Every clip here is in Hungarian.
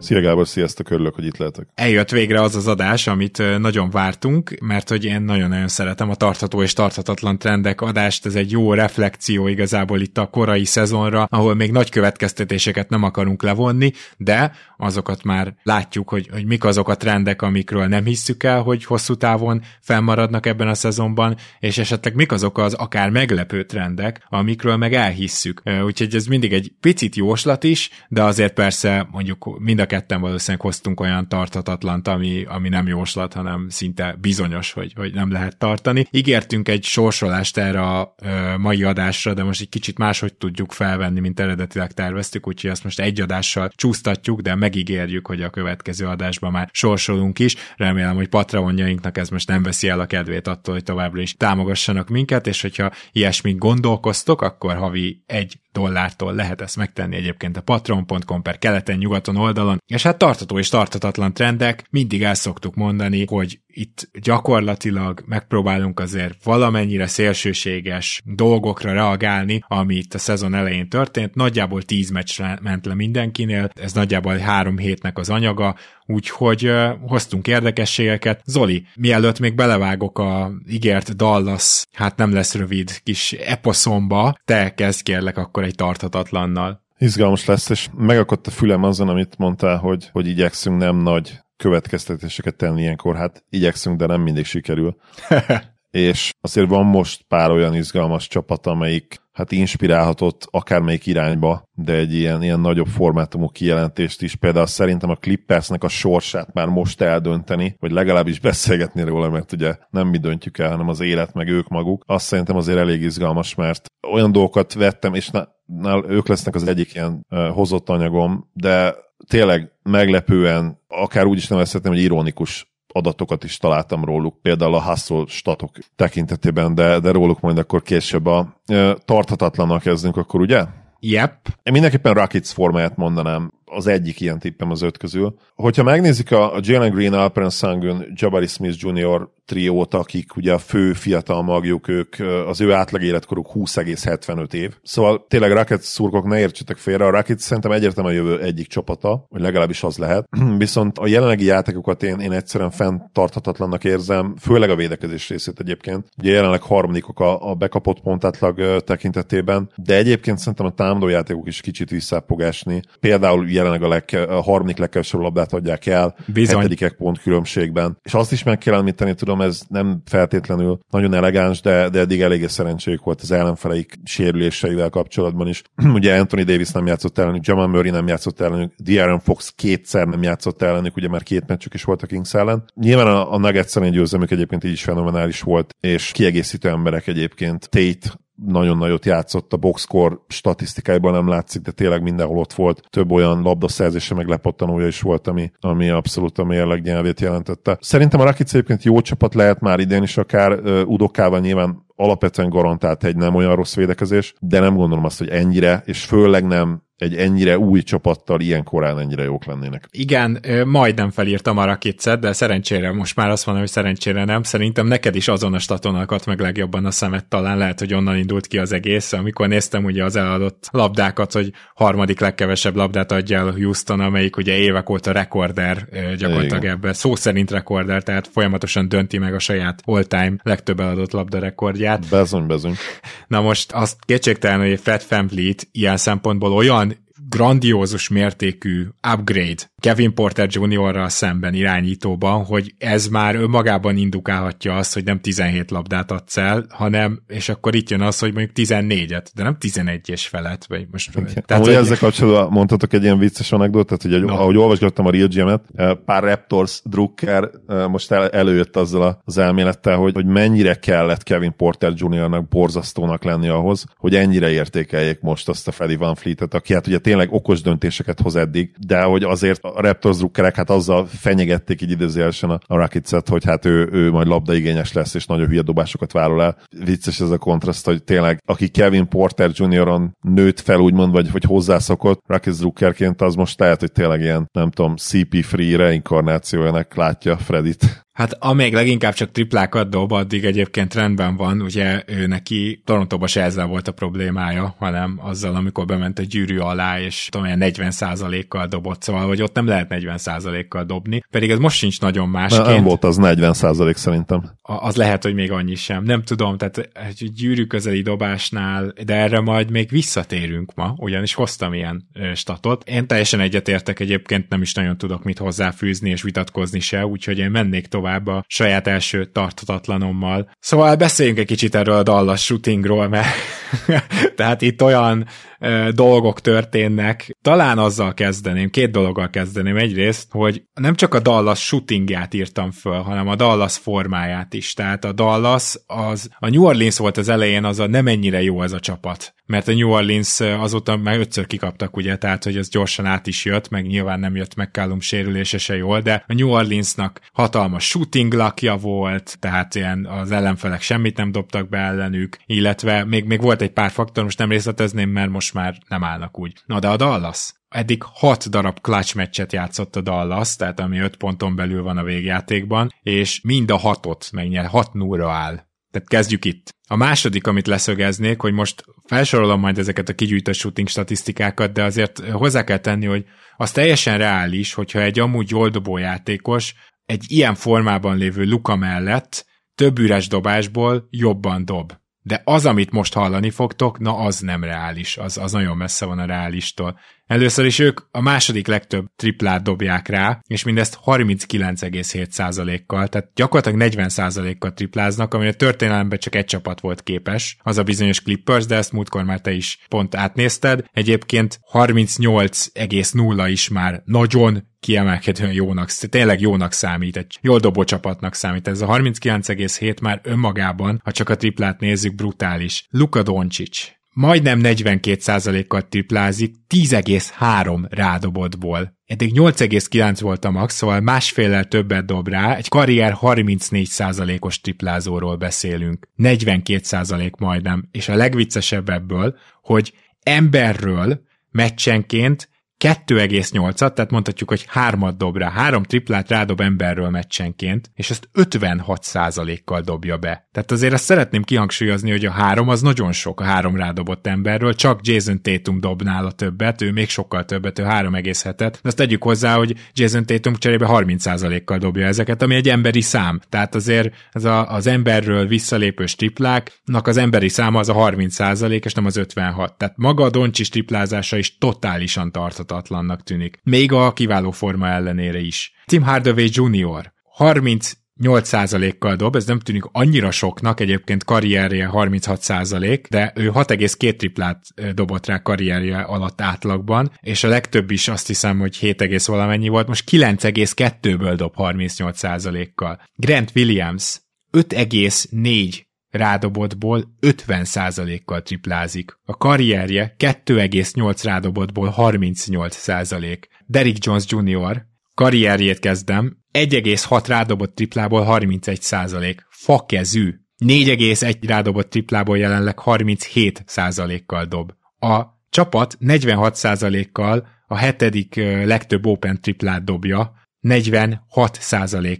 Szia Gábor, sziasztok, örülök, hogy itt lehetek. Eljött végre az az adás, amit nagyon vártunk, mert hogy én nagyon-nagyon szeretem a tartható és tarthatatlan trendek adást, ez egy jó reflekció igazából itt a korai szezonra, ahol még nagy következtetéseket nem akarunk levonni, de azokat már látjuk, hogy, hogy mik azok a trendek, amikről nem hisszük el, hogy hosszú távon felmaradnak ebben a szezonban, és esetleg mik azok az akár meglepő trendek, amikről meg elhisszük. Úgyhogy ez mindig egy picit jóslat is, de azért persze mondjuk mind a ketten valószínűleg hoztunk olyan tartatatlant, ami, ami nem jóslat, hanem szinte bizonyos, hogy, hogy nem lehet tartani. Ígértünk egy sorsolást erre a ö, mai adásra, de most egy kicsit máshogy tudjuk felvenni, mint eredetileg terveztük, úgyhogy ezt most egy adással csúsztatjuk, de megígérjük, hogy a következő adásban már sorsolunk is. Remélem, hogy patronjainknak ez most nem veszi el a kedvét attól, hogy továbbra is támogassanak minket, és hogyha ilyesmit gondolkoztok, akkor havi egy dollártól lehet ezt megtenni egyébként a patron.com per keleten-nyugaton oldalon, és hát tartató és tartatatlan trendek, mindig el szoktuk mondani, hogy itt gyakorlatilag megpróbálunk azért valamennyire szélsőséges dolgokra reagálni, ami itt a szezon elején történt. Nagyjából 10 meccs ment le mindenkinél, ez nagyjából három hétnek az anyaga, úgyhogy uh, hoztunk érdekességeket. Zoli, mielőtt még belevágok a ígért Dallas, hát nem lesz rövid kis eposzomba, te kezd kérlek akkor egy tarthatatlannal. Izgalmas lesz, és megakadt a fülem azon, amit mondtál, hogy, hogy igyekszünk nem nagy következtetéseket tenni ilyenkor. Hát igyekszünk, de nem mindig sikerül. és azért van most pár olyan izgalmas csapat, amelyik hát inspirálhatott akármelyik irányba, de egy ilyen, ilyen nagyobb formátumú kijelentést is. Például szerintem a Clippersnek a sorsát már most eldönteni, vagy legalábbis beszélgetni róla, mert ugye nem mi döntjük el, hanem az élet, meg ők maguk. Azt szerintem azért elég izgalmas, mert olyan dolgokat vettem, és na, na, ők lesznek az egyik ilyen uh, hozott anyagom, de tényleg meglepően, akár úgy is nevezhetném, hogy ironikus adatokat is találtam róluk, például a hustle statok tekintetében, de, de róluk majd akkor később a tarthatatlanak kezdünk akkor, ugye? Yep. Én mindenképpen Rockets formáját mondanám az egyik ilyen tippem az öt közül. Hogyha megnézik a, Jalen Green, Alperen Sangun, Jabari Smith Jr. triót, akik ugye a fő fiatal magjuk, ők az ő átlag életkoruk 20,75 év. Szóval tényleg Rockets szurkok ne értsetek félre, a Rockets szerintem egyértelműen a jövő egyik csapata, vagy legalábbis az lehet. Viszont a jelenlegi játékokat én, én egyszerűen fenntarthatatlannak érzem, főleg a védekezés részét egyébként. Ugye jelenleg harmadikok a, a bekapott pontátlag tekintetében, de egyébként szerintem a támadó játékok is kicsit visszapogásni. Például jelenleg a, leg, a harmadik legkevesebb labdát adják el, Bizony. hetedikek pont különbségben. És azt is meg kell említeni, tudom, ez nem feltétlenül nagyon elegáns, de, de eddig eléggé szerencséjük volt az ellenfeleik sérüléseivel kapcsolatban is. ugye Anthony Davis nem játszott ellenük, Jamal Murray nem játszott ellenük, De'Aaron Fox kétszer nem játszott ellenük, ugye már két meccsük is volt a Kings ellen. Nyilván a, a Nuggets ellen győzelmük egyébként így is fenomenális volt, és kiegészítő emberek egyébként. Tate nagyon nagyot játszott, a boxscore statisztikáiban nem látszik, de tényleg mindenhol ott volt. Több olyan labdaszerzése meg lepottanója is volt, ami, ami abszolút a mérleg nyelvét jelentette. Szerintem a Rakic egyébként jó csapat lehet már idén is akár, uh, Udokával nyilván alapvetően garantált egy nem olyan rossz védekezés, de nem gondolom azt, hogy ennyire, és főleg nem egy ennyire új csapattal ilyen korán ennyire jók lennének. Igen, majdnem felírtam arra kétszer, de szerencsére most már azt mondom, hogy szerencsére nem. Szerintem neked is azon a staton akadt meg legjobban a szemet talán, lehet, hogy onnan indult ki az egész. Amikor néztem ugye az eladott labdákat, hogy harmadik legkevesebb labdát adja el Houston, amelyik ugye évek óta rekorder gyakorlatilag ebben. Szó szerint rekorder, tehát folyamatosan dönti meg a saját all-time legtöbb eladott labda rekordját. Bezony, bezony. Na most azt kétségtelen, hogy Fred VanVleet ilyen szempontból olyan grandiózus mértékű upgrade Kevin Porter Jr.-ral szemben irányítóban, hogy ez már önmagában indukálhatja azt, hogy nem 17 labdát adsz el, hanem, és akkor itt jön az, hogy mondjuk 14-et, de nem 11 és felett. Vagy most, okay. tehát, hogy... ezzel kapcsolatban mondhatok egy ilyen vicces anekdotát, hogy no. ahogy olvasgattam a Real Gem-et, eh, pár Raptors drukker eh, most el, előjött azzal az elmélettel, hogy, hogy mennyire kellett Kevin Porter Jr.-nak borzasztónak lenni ahhoz, hogy ennyire értékeljék most azt a Freddy Van Fleet-et, aki hát ugye tényleg tényleg okos döntéseket hoz eddig, de hogy azért a Raptors drukkerek hát azzal fenyegették így időzélesen a, a Rockets-et, hogy hát ő, ő majd labdaigényes lesz, és nagyon hülye dobásokat vállal el. Vicces ez a kontraszt, hogy tényleg aki Kevin Porter Jr.-on nőtt fel, úgymond, vagy hogy hozzászokott Rockets drukkerként, az most lehet, hogy tényleg ilyen, nem tudom, CP3 reinkarnációjának látja Fredit. Hát amíg leginkább csak triplákat dob, addig egyébként rendben van, ugye ő neki Torontóba se ezzel volt a problémája, hanem azzal, amikor bement a gyűrű alá, és tudom, olyan 40%-kal dobott, szóval, hogy ott nem lehet 40%-kal dobni, pedig ez most sincs nagyon másként. Nem volt az 40% szerintem. A, az lehet, hogy még annyi sem. Nem tudom, tehát egy gyűrű közeli dobásnál, de erre majd még visszatérünk ma, ugyanis hoztam ilyen statot. Én teljesen egyetértek egyébként, nem is nagyon tudok mit hozzáfűzni és vitatkozni se, úgyhogy én mennék tovább tovább a saját első tartatatlanommal. Szóval beszéljünk egy kicsit erről a Dallas shootingról, mert tehát itt olyan ö, dolgok történnek. Talán azzal kezdeném, két dologgal kezdeném. Egyrészt, hogy nem csak a Dallas shootingját írtam föl, hanem a Dallas formáját is. Tehát a Dallas, az, a New Orleans volt az elején, az a nem ennyire jó ez a csapat. Mert a New Orleans azóta már ötször kikaptak, ugye, tehát hogy ez gyorsan át is jött, meg nyilván nem jött meg Callum sérülése se jól, de a New Orleansnak hatalmas shooting lakja volt, tehát ilyen az ellenfelek semmit nem dobtak be ellenük, illetve még, még volt egy pár faktor, most nem részletezném, mert most már nem állnak úgy. Na de a Dallas, eddig hat darab clutch meccset játszott a Dallas, tehát ami öt ponton belül van a végjátékban, és mind a hatot megnyer, hat núra áll. Tehát kezdjük itt. A második, amit leszögeznék, hogy most felsorolom majd ezeket a kigyűjtött shooting statisztikákat, de azért hozzá kell tenni, hogy az teljesen reális, hogyha egy amúgy jól dobó játékos egy ilyen formában lévő Luka mellett több üres dobásból jobban dob. De az, amit most hallani fogtok, na az nem reális, az, az nagyon messze van a reálistól. Először is ők a második legtöbb triplát dobják rá, és mindezt 39,7%-kal, tehát gyakorlatilag 40%-kal tripláznak, ami a történelemben csak egy csapat volt képes, az a bizonyos Clippers, de ezt múltkor már te is pont átnézted. Egyébként 38,0 is már nagyon kiemelkedően jónak, tényleg jónak számít, egy jól dobó csapatnak számít. Ez a 39,7 már önmagában, ha csak a triplát nézzük, brutális. Luka Doncic, majdnem 42%-kal triplázik 10,3 rádobottból. Eddig 8,9 volt a max, szóval másféllel többet dob rá, egy karrier 34%-os triplázóról beszélünk. 42% majdnem, és a legviccesebb ebből, hogy emberről meccsenként 2,8-at, tehát mondhatjuk, hogy hármat dob rá, három triplát rádob emberről meccsenként, és ezt 56%-kal dobja be. Tehát azért ezt szeretném kihangsúlyozni, hogy a három az nagyon sok a három rádobott emberről, csak Jason Tatum dob nála többet, ő még sokkal többet, ő 3,7-et. De azt tegyük hozzá, hogy Jason Tatum cserébe 30%-kal dobja ezeket, ami egy emberi szám. Tehát azért ez a, az emberről visszalépős tripláknak az emberi száma az a 30% és nem az 56. Tehát maga a Doncsis triplázása is totálisan tartott tarthatatlannak tűnik. Még a kiváló forma ellenére is. Tim Hardaway Jr. 30 8%-kal dob, ez nem tűnik annyira soknak, egyébként karrierje 36%, de ő 6,2 triplát dobott rá karrierje alatt átlagban, és a legtöbb is azt hiszem, hogy 7, valamennyi volt, most 9,2-ből dob 38%-kal. Grant Williams 5,4 rádobottból 50%-kal triplázik. A karrierje 2,8 rádobottból 38%. Derrick Jones Jr. karrierjét kezdem, 1,6 rádobott triplából 31%. Fakezű. 4,1 rádobott triplából jelenleg 37%-kal dob. A csapat 46%-kal a hetedik legtöbb open triplát dobja, 46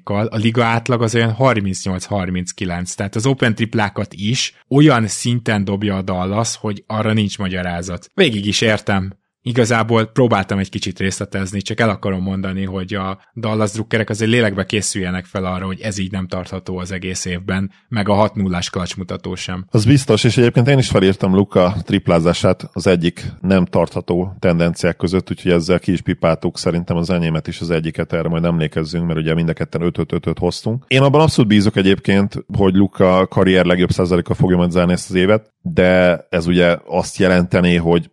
kal a liga átlag az olyan 38-39, tehát az open triplákat is olyan szinten dobja a Dallas, hogy arra nincs magyarázat. Végig is értem, Igazából próbáltam egy kicsit részletezni, csak el akarom mondani, hogy a Dallas drukkerek azért lélekbe készüljenek fel arra, hogy ez így nem tartható az egész évben, meg a 6 0 klacs mutató sem. Az biztos, és egyébként én is felírtam Luka triplázását az egyik nem tartható tendenciák között, úgyhogy ezzel ki is pipáltuk szerintem az enyémet is az egyiket, erre majd emlékezzünk, mert ugye mind a ketten 5 5 5 hoztunk. Én abban abszolút bízok egyébként, hogy Luka karrier legjobb százaléka fogja majd zárni ezt az évet, de ez ugye azt jelenteni, hogy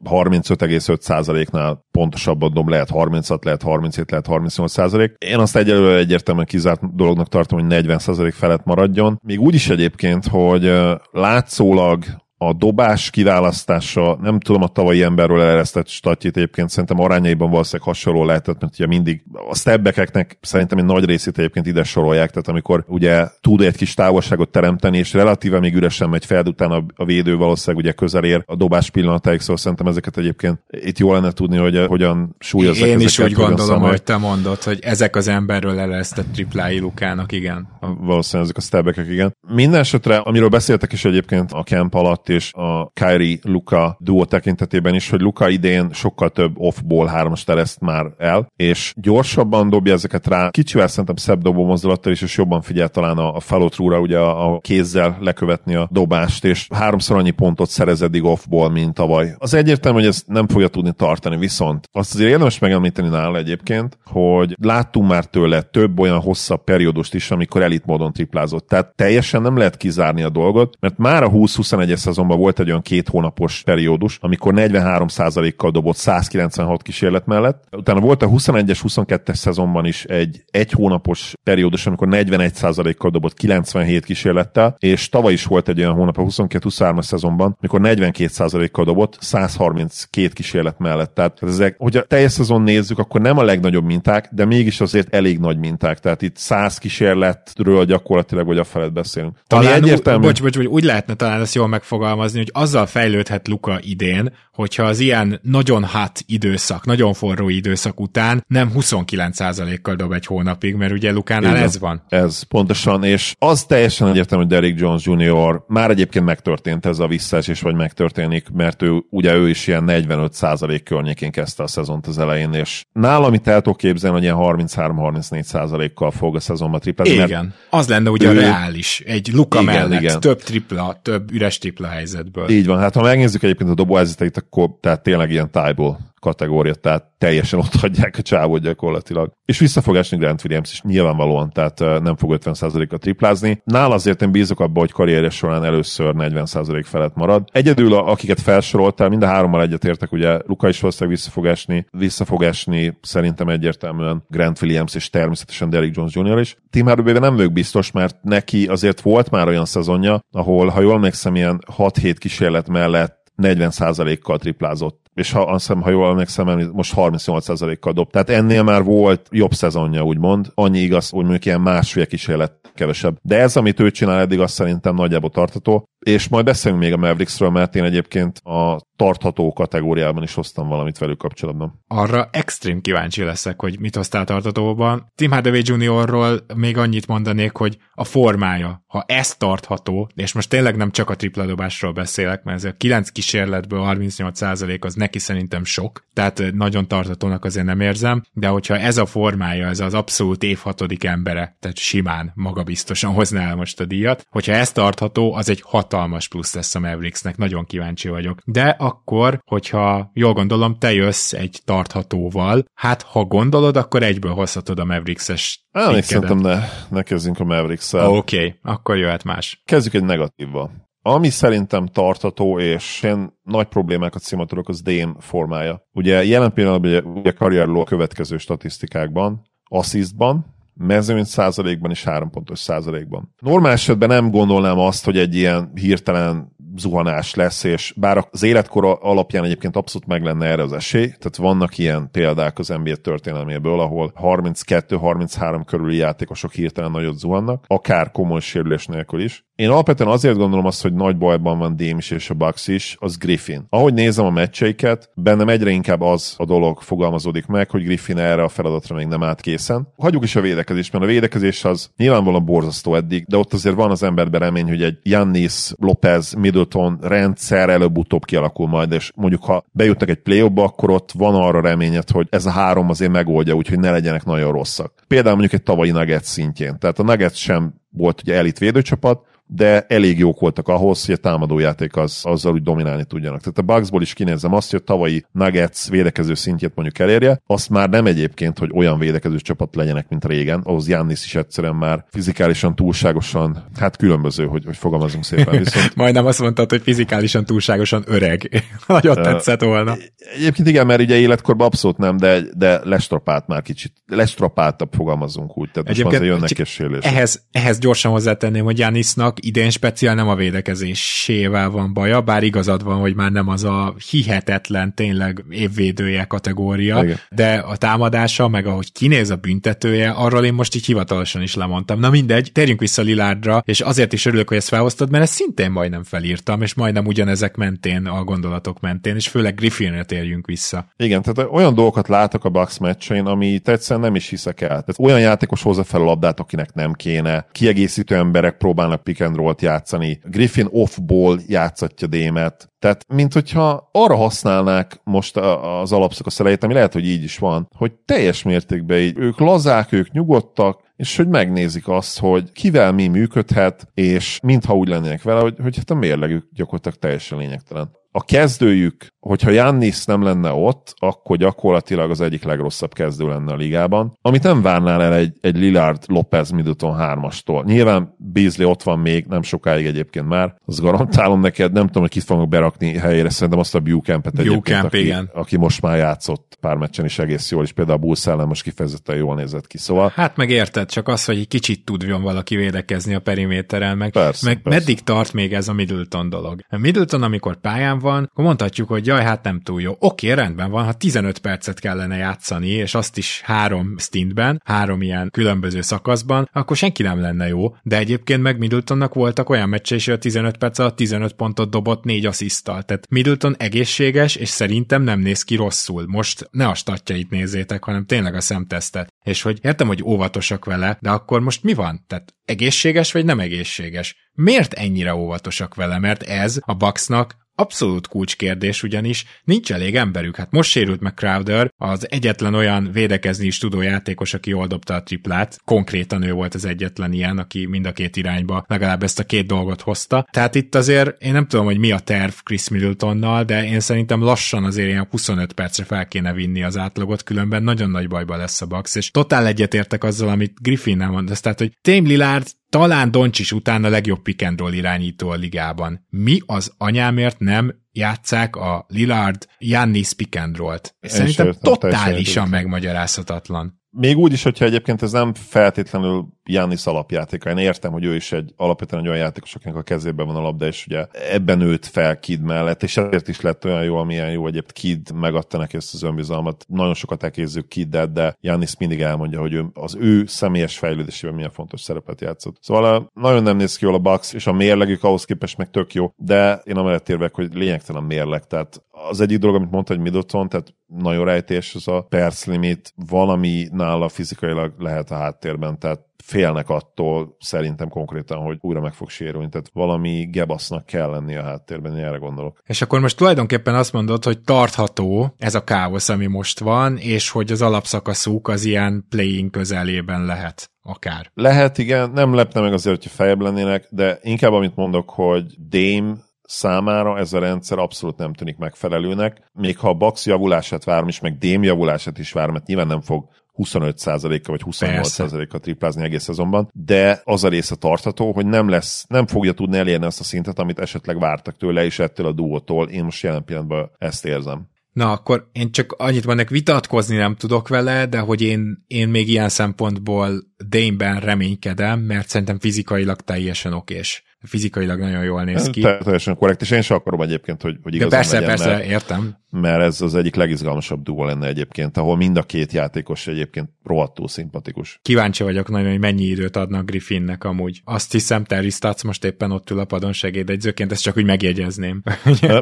35,5%-nál pontosabban dob, lehet 30 lehet 37, lehet 38 százalék. Én azt egyelőre egyértelműen kizárt dolognak tartom, hogy 40 százalék felett maradjon. Még úgy is egyébként, hogy látszólag a dobás kiválasztása, nem tudom a tavalyi emberről eleresztett statjét egyébként, szerintem arányaiban valószínűleg hasonló lehetett, mert ugye mindig a stebbekeknek szerintem egy nagy részét egyébként ide sorolják, tehát amikor ugye tud egy kis távolságot teremteni, és relatíve még üresen megy fel, utána a védő valószínűleg ugye közel ér a dobás pillanatáig, szóval szerintem ezeket egyébként itt jó lenne tudni, hogy hogyan súlyozzák Én is úgy gondolom, hogy te mondod, hogy ezek az emberről eleresztett triplái Lukának, igen. Valószínűleg ezek a stebbekek, igen. Minden esetre, amiről beszéltek is egyébként a camp alatt és a Kyrie Luka duo tekintetében is, hogy Luka idén sokkal több off-ból hármas tereszt már el, és gyorsabban dobja ezeket rá, kicsivel szerintem szebb dobó mozdulattal is, és jobban figyel talán a, a follow ugye a, kézzel lekövetni a dobást, és háromszor annyi pontot szerez eddig off-ból, mint tavaly. Az egyértelmű, hogy ezt nem fogja tudni tartani, viszont azt azért érdemes megemlíteni nála egyébként, hogy láttunk már tőle több olyan hosszabb periódust is, amikor elit módon triplázott. Tehát teljesen nem lehet kizárni a dolgot, mert már a 20-21-es szezonban volt egy olyan két hónapos periódus, amikor 43%-kal dobott 196 kísérlet mellett. Utána volt a 21-es, 22-es szezonban is egy egy hónapos periódus, amikor 41%-kal dobott 97 kísérlettel, és tavaly is volt egy olyan hónap a 22-23-as szezonban, amikor 42%-kal dobott 132 kísérlet mellett. Tehát ezek, hogyha teljes szezon nézzük, akkor nem a legnagyobb minták, de mégis azért elég nagy minták. Tehát itt 100 kísérletről gyakorlatilag vagy a felett beszélünk. Talán Ami egyértelmű... bocs, bocs, bocs, úgy lehetne talán ezt jól megfogalmazni, hogy azzal fejlődhet Luka idén, hogyha az ilyen nagyon hát időszak, nagyon forró időszak után nem 29%-kal dob egy hónapig, mert ugye Lukánál Igen, ez van. Ez pontosan, és az teljesen egyértelmű, hogy Derrick Jones Jr. már egyébként megtörtént ez a visszaesés, vagy megtörténik, mert ő ugye ő is ilyen 45% környékén kezdte a szezont az elején, és nálam amit el tudok képzelni, hogy ilyen 33-34%-kal fog a szezonban triplázni. Igen, az lenne ugye ő... reális, egy Luka igen, mellett, igen. több tripla, több üres tripla helyzetből. Így van, hát ha megnézzük egyébként a dobóhelyzeteit, akkor tehát tényleg ilyen tájból kategória, tehát teljesen ott hagyják a csávót gyakorlatilag. És visszafogásni Grant Williams is nyilvánvalóan, tehát nem fog 50%-a triplázni. Nála azért én bízok abba, hogy karrierje során először 40% felett marad. Egyedül, akiket felsoroltál, mind a hárommal egyetértek, ugye Luka is valószínűleg visszafogásni, visszafogásni szerintem egyértelműen Grant Williams és természetesen Derrick Jones Jr. is. Tim Hardaway nem vagyok biztos, mert neki azért volt már olyan szezonja, ahol, ha jól emlékszem, ilyen 6-7 kísérlet mellett 40%-kal triplázott és ha azt hiszem, ha jól emlékszem, most 38%-kal dob. Tehát ennél már volt jobb szezonja, úgymond. Annyi igaz, hogy mondjuk ilyen másfél kísérlet kevesebb. De ez, amit ő csinál eddig, azt szerintem nagyjából tartató. És majd beszélünk még a Mavericksről, mert én egyébként a tartható kategóriában is hoztam valamit velük kapcsolatban. Arra extrém kíváncsi leszek, hogy mit hoztál tartatóban. Tim Hardaway Juniorról még annyit mondanék, hogy a formája, ha ez tartható, és most tényleg nem csak a tripladobásról beszélek, mert ez a 9 kísérletből 38% az neki szerintem sok, tehát nagyon tartatónak azért nem érzem, de hogyha ez a formája, ez az abszolút év hatodik embere, tehát simán magabiztosan hozná el most a díjat, hogyha ez tartható, az egy hatalmas plusz lesz a Mavericksnek, nagyon kíváncsi vagyok. De akkor, hogyha jól gondolom, te jössz egy tarthatóval, hát ha gondolod, akkor egyből hozhatod a Mavericks-es Ah, szerintem ne, ne kezdjünk a Mavericks-el. Oké, okay, akkor jöhet más. Kezdjük egy negatívval. Ami szerintem tartató, és én nagy problémákat szimatolok, az DM formája. Ugye jelen pillanatban ugye, ugye karrierló a következő statisztikákban, assistban, mezőny százalékban és három pontos százalékban. Normál esetben nem gondolnám azt, hogy egy ilyen hirtelen zuhanás lesz, és bár az életkor alapján egyébként abszolút meg lenne erre az esély, tehát vannak ilyen példák az NBA történelméből, ahol 32-33 körüli játékosok hirtelen nagyot zuhannak, akár komoly sérülés nélkül is. Én alapvetően azért gondolom azt, hogy nagy bajban van Dame is és a Bucks is, az Griffin. Ahogy nézem a meccseiket, bennem egyre inkább az a dolog fogalmazódik meg, hogy Griffin erre a feladatra még nem állt készen. Hagyjuk is a védekezést, mert a védekezés az nyilvánvalóan borzasztó eddig, de ott azért van az emberben remény, hogy egy Jannis, Lopez, Middleton rendszer előbb-utóbb kialakul majd, és mondjuk ha bejutnak egy play akkor ott van arra reményed, hogy ez a három azért megoldja, úgyhogy ne legyenek nagyon rosszak. Például mondjuk egy tavalyi Nuggets szintjén. Tehát a Nuggets sem volt ugye elit védőcsapat, de elég jók voltak ahhoz, hogy a támadójáték az, azzal úgy dominálni tudjanak. Tehát a Bugsból is kinézem azt, hogy a tavalyi Nuggets védekező szintjét mondjuk elérje, azt már nem egyébként, hogy olyan védekező csapat legyenek, mint régen, ahhoz Jannis is egyszerűen már fizikálisan túlságosan, hát különböző, hogy, hogy fogalmazunk szépen. Viszont... Majdnem azt mondtad, hogy fizikálisan túlságosan öreg. Nagyon tetszett volna. Egyébként igen, mert ugye életkorban abszolút nem, de, de lestropált már kicsit, lestropáltabb fogalmazunk úgy, tehát most már jönnek és ehhez, ehhez gyorsan hozzátenném, hogy Janisnak idén speciál nem a védekezésével van baja, bár igazad van, hogy már nem az a hihetetlen tényleg évvédője kategória, Igen. de a támadása, meg ahogy kinéz a büntetője, arról én most így hivatalosan is lemondtam. Na mindegy, térjünk vissza Lilárdra, és azért is örülök, hogy ezt felhoztad, mert ezt szintén majdnem felírtam, és majdnem ugyanezek mentén, a gondolatok mentén, és főleg Griffinre térjünk vissza. Igen, tehát olyan dolgokat látok a Bucks meccsein, ami egyszerűen nem is hiszek el. Tehát olyan játékos hozza fel a labdát, akinek nem kéne. Kiegészítő emberek próbálnak pick and roll-t játszani. Griffin off-ball játszatja Démet. Tehát, mint hogyha arra használnák most az alapszakasz elejét, ami lehet, hogy így is van, hogy teljes mértékben így ők lazák, ők nyugodtak, és hogy megnézik azt, hogy kivel mi működhet, és mintha úgy lennének vele, hogy, hogy hát a mérlegük gyakorlatilag teljesen lényegtelen a kezdőjük, hogyha Jannis nem lenne ott, akkor gyakorlatilag az egyik legrosszabb kezdő lenne a ligában, amit nem várnál el egy, egy Lillard Lopez Middleton 3-astól. Nyilván Beasley ott van még, nem sokáig egyébként már, az garantálom neked, nem tudom, hogy kit fogok berakni helyére, szerintem azt a Buchampet egyébként, Camp, aki, igen. aki, most már játszott pár meccsen is egész jól, és például a Bulls ellen most kifejezetten jól nézett ki. Szóval... Hát meg érted, csak az, hogy egy kicsit tudjon valaki védekezni a periméteren, meg, persze, meg persze. meddig tart még ez a Middleton dolog. A Middleton, amikor pályán van, akkor mondhatjuk, hogy jaj, hát nem túl jó. Oké, rendben van, ha 15 percet kellene játszani, és azt is három stintben, három ilyen különböző szakaszban, akkor senki nem lenne jó, de egyébként meg Middletonnak voltak olyan meccse hogy a 15 perc alatt 15 pontot dobott, négy asszisztal. Tehát Middleton egészséges, és szerintem nem néz ki rosszul. Most ne a statjait nézzétek, hanem tényleg a szemtesztet. És hogy értem, hogy óvatosak vele, de akkor most mi van? Tehát egészséges vagy nem egészséges? Miért ennyire óvatosak vele? Mert ez a Bucksnak Abszolút kulcskérdés, ugyanis nincs elég emberük. Hát most sérült meg Crowder, az egyetlen olyan védekezni is tudó játékos, aki jól dobta a triplát. Konkrétan ő volt az egyetlen ilyen, aki mind a két irányba legalább ezt a két dolgot hozta. Tehát itt azért én nem tudom, hogy mi a terv Chris Middletonnal, de én szerintem lassan azért ilyen 25 percre fel kéne vinni az átlagot, különben nagyon nagy bajba lesz a Bucks, és totál egyetértek azzal, amit Griffin nem mondasz, tehát hogy Tame Lillard talán Doncsis után a legjobb pick and roll irányító a ligában. Mi az anyámért nem játszák a Lillard Jannis pick and roll-t? Szerintem totálisan megmagyarázhatatlan. Még úgy is, hogyha egyébként ez nem feltétlenül Jannis alapjátéka. Én értem, hogy ő is egy alapvetően egy olyan játékos, akinek a kezében van a labda, és ugye ebben nőtt fel Kid mellett, és ezért is lett olyan jó, amilyen jó egyébként Kid megadta neki ezt az önbizalmat. Nagyon sokat elkézzük Kidet, de Jannis mindig elmondja, hogy ő, az ő személyes fejlődésében milyen fontos szerepet játszott. Szóval nagyon nem néz ki jól a Bucks, és a mérlegük ahhoz képest meg tök jó, de én amellett érvek, hogy lényegtelen mérleg. Tehát az egyik dolog, amit mondta, hogy Middleton, tehát nagyon rejtés, az a perc limit, valami nála fizikailag lehet a háttérben, tehát félnek attól szerintem konkrétan, hogy újra meg fog sérülni, tehát valami gebasznak kell lenni a háttérben, én erre gondolok. És akkor most tulajdonképpen azt mondod, hogy tartható ez a káosz, ami most van, és hogy az alapszakaszuk az ilyen playing közelében lehet akár. Lehet, igen, nem lepne meg azért, hogyha fejebb lennének, de inkább amit mondok, hogy Dame számára ez a rendszer abszolút nem tűnik megfelelőnek. Még ha a Bax javulását várom is, meg Dém javulását is várom, mert nyilván nem fog 25%-a vagy 28%-a triplázni egész szezonban, de az a része tartható, hogy nem lesz, nem fogja tudni elérni azt a szintet, amit esetleg vártak tőle, és ettől a duótól. Én most jelen pillanatban ezt érzem. Na, akkor én csak annyit vannak vitatkozni nem tudok vele, de hogy én, én még ilyen szempontból Dane-ben reménykedem, mert szerintem fizikailag teljesen okés fizikailag nagyon jól néz ki. Teljesen korrekt, és én sem akarom egyébként, hogy, hogy igazán De persze, legyen, persze, mert, értem. Mert ez az egyik legizgalmasabb duó lenne egyébként, ahol mind a két játékos egyébként rohadtul szimpatikus. Kíváncsi vagyok nagyon, hogy mennyi időt adnak Griffinnek amúgy. Azt hiszem, Terry Stutz most éppen ott ül a padon segédegyzőként, ezt csak úgy megjegyezném.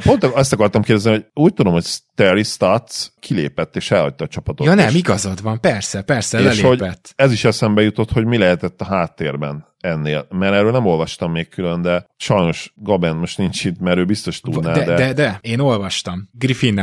Pont azt akartam kérdezni, hogy úgy tudom, hogy Terry Stutz kilépett és elhagyta a csapatot. Ja nem, igazad van, persze, persze, és lelépett. Hogy ez is eszembe jutott, hogy mi lehetett a háttérben ennél, mert erről nem olvastam még külön, de sajnos Gaben most nincs itt, mert ő biztos tudná, de... De, de, de, én olvastam.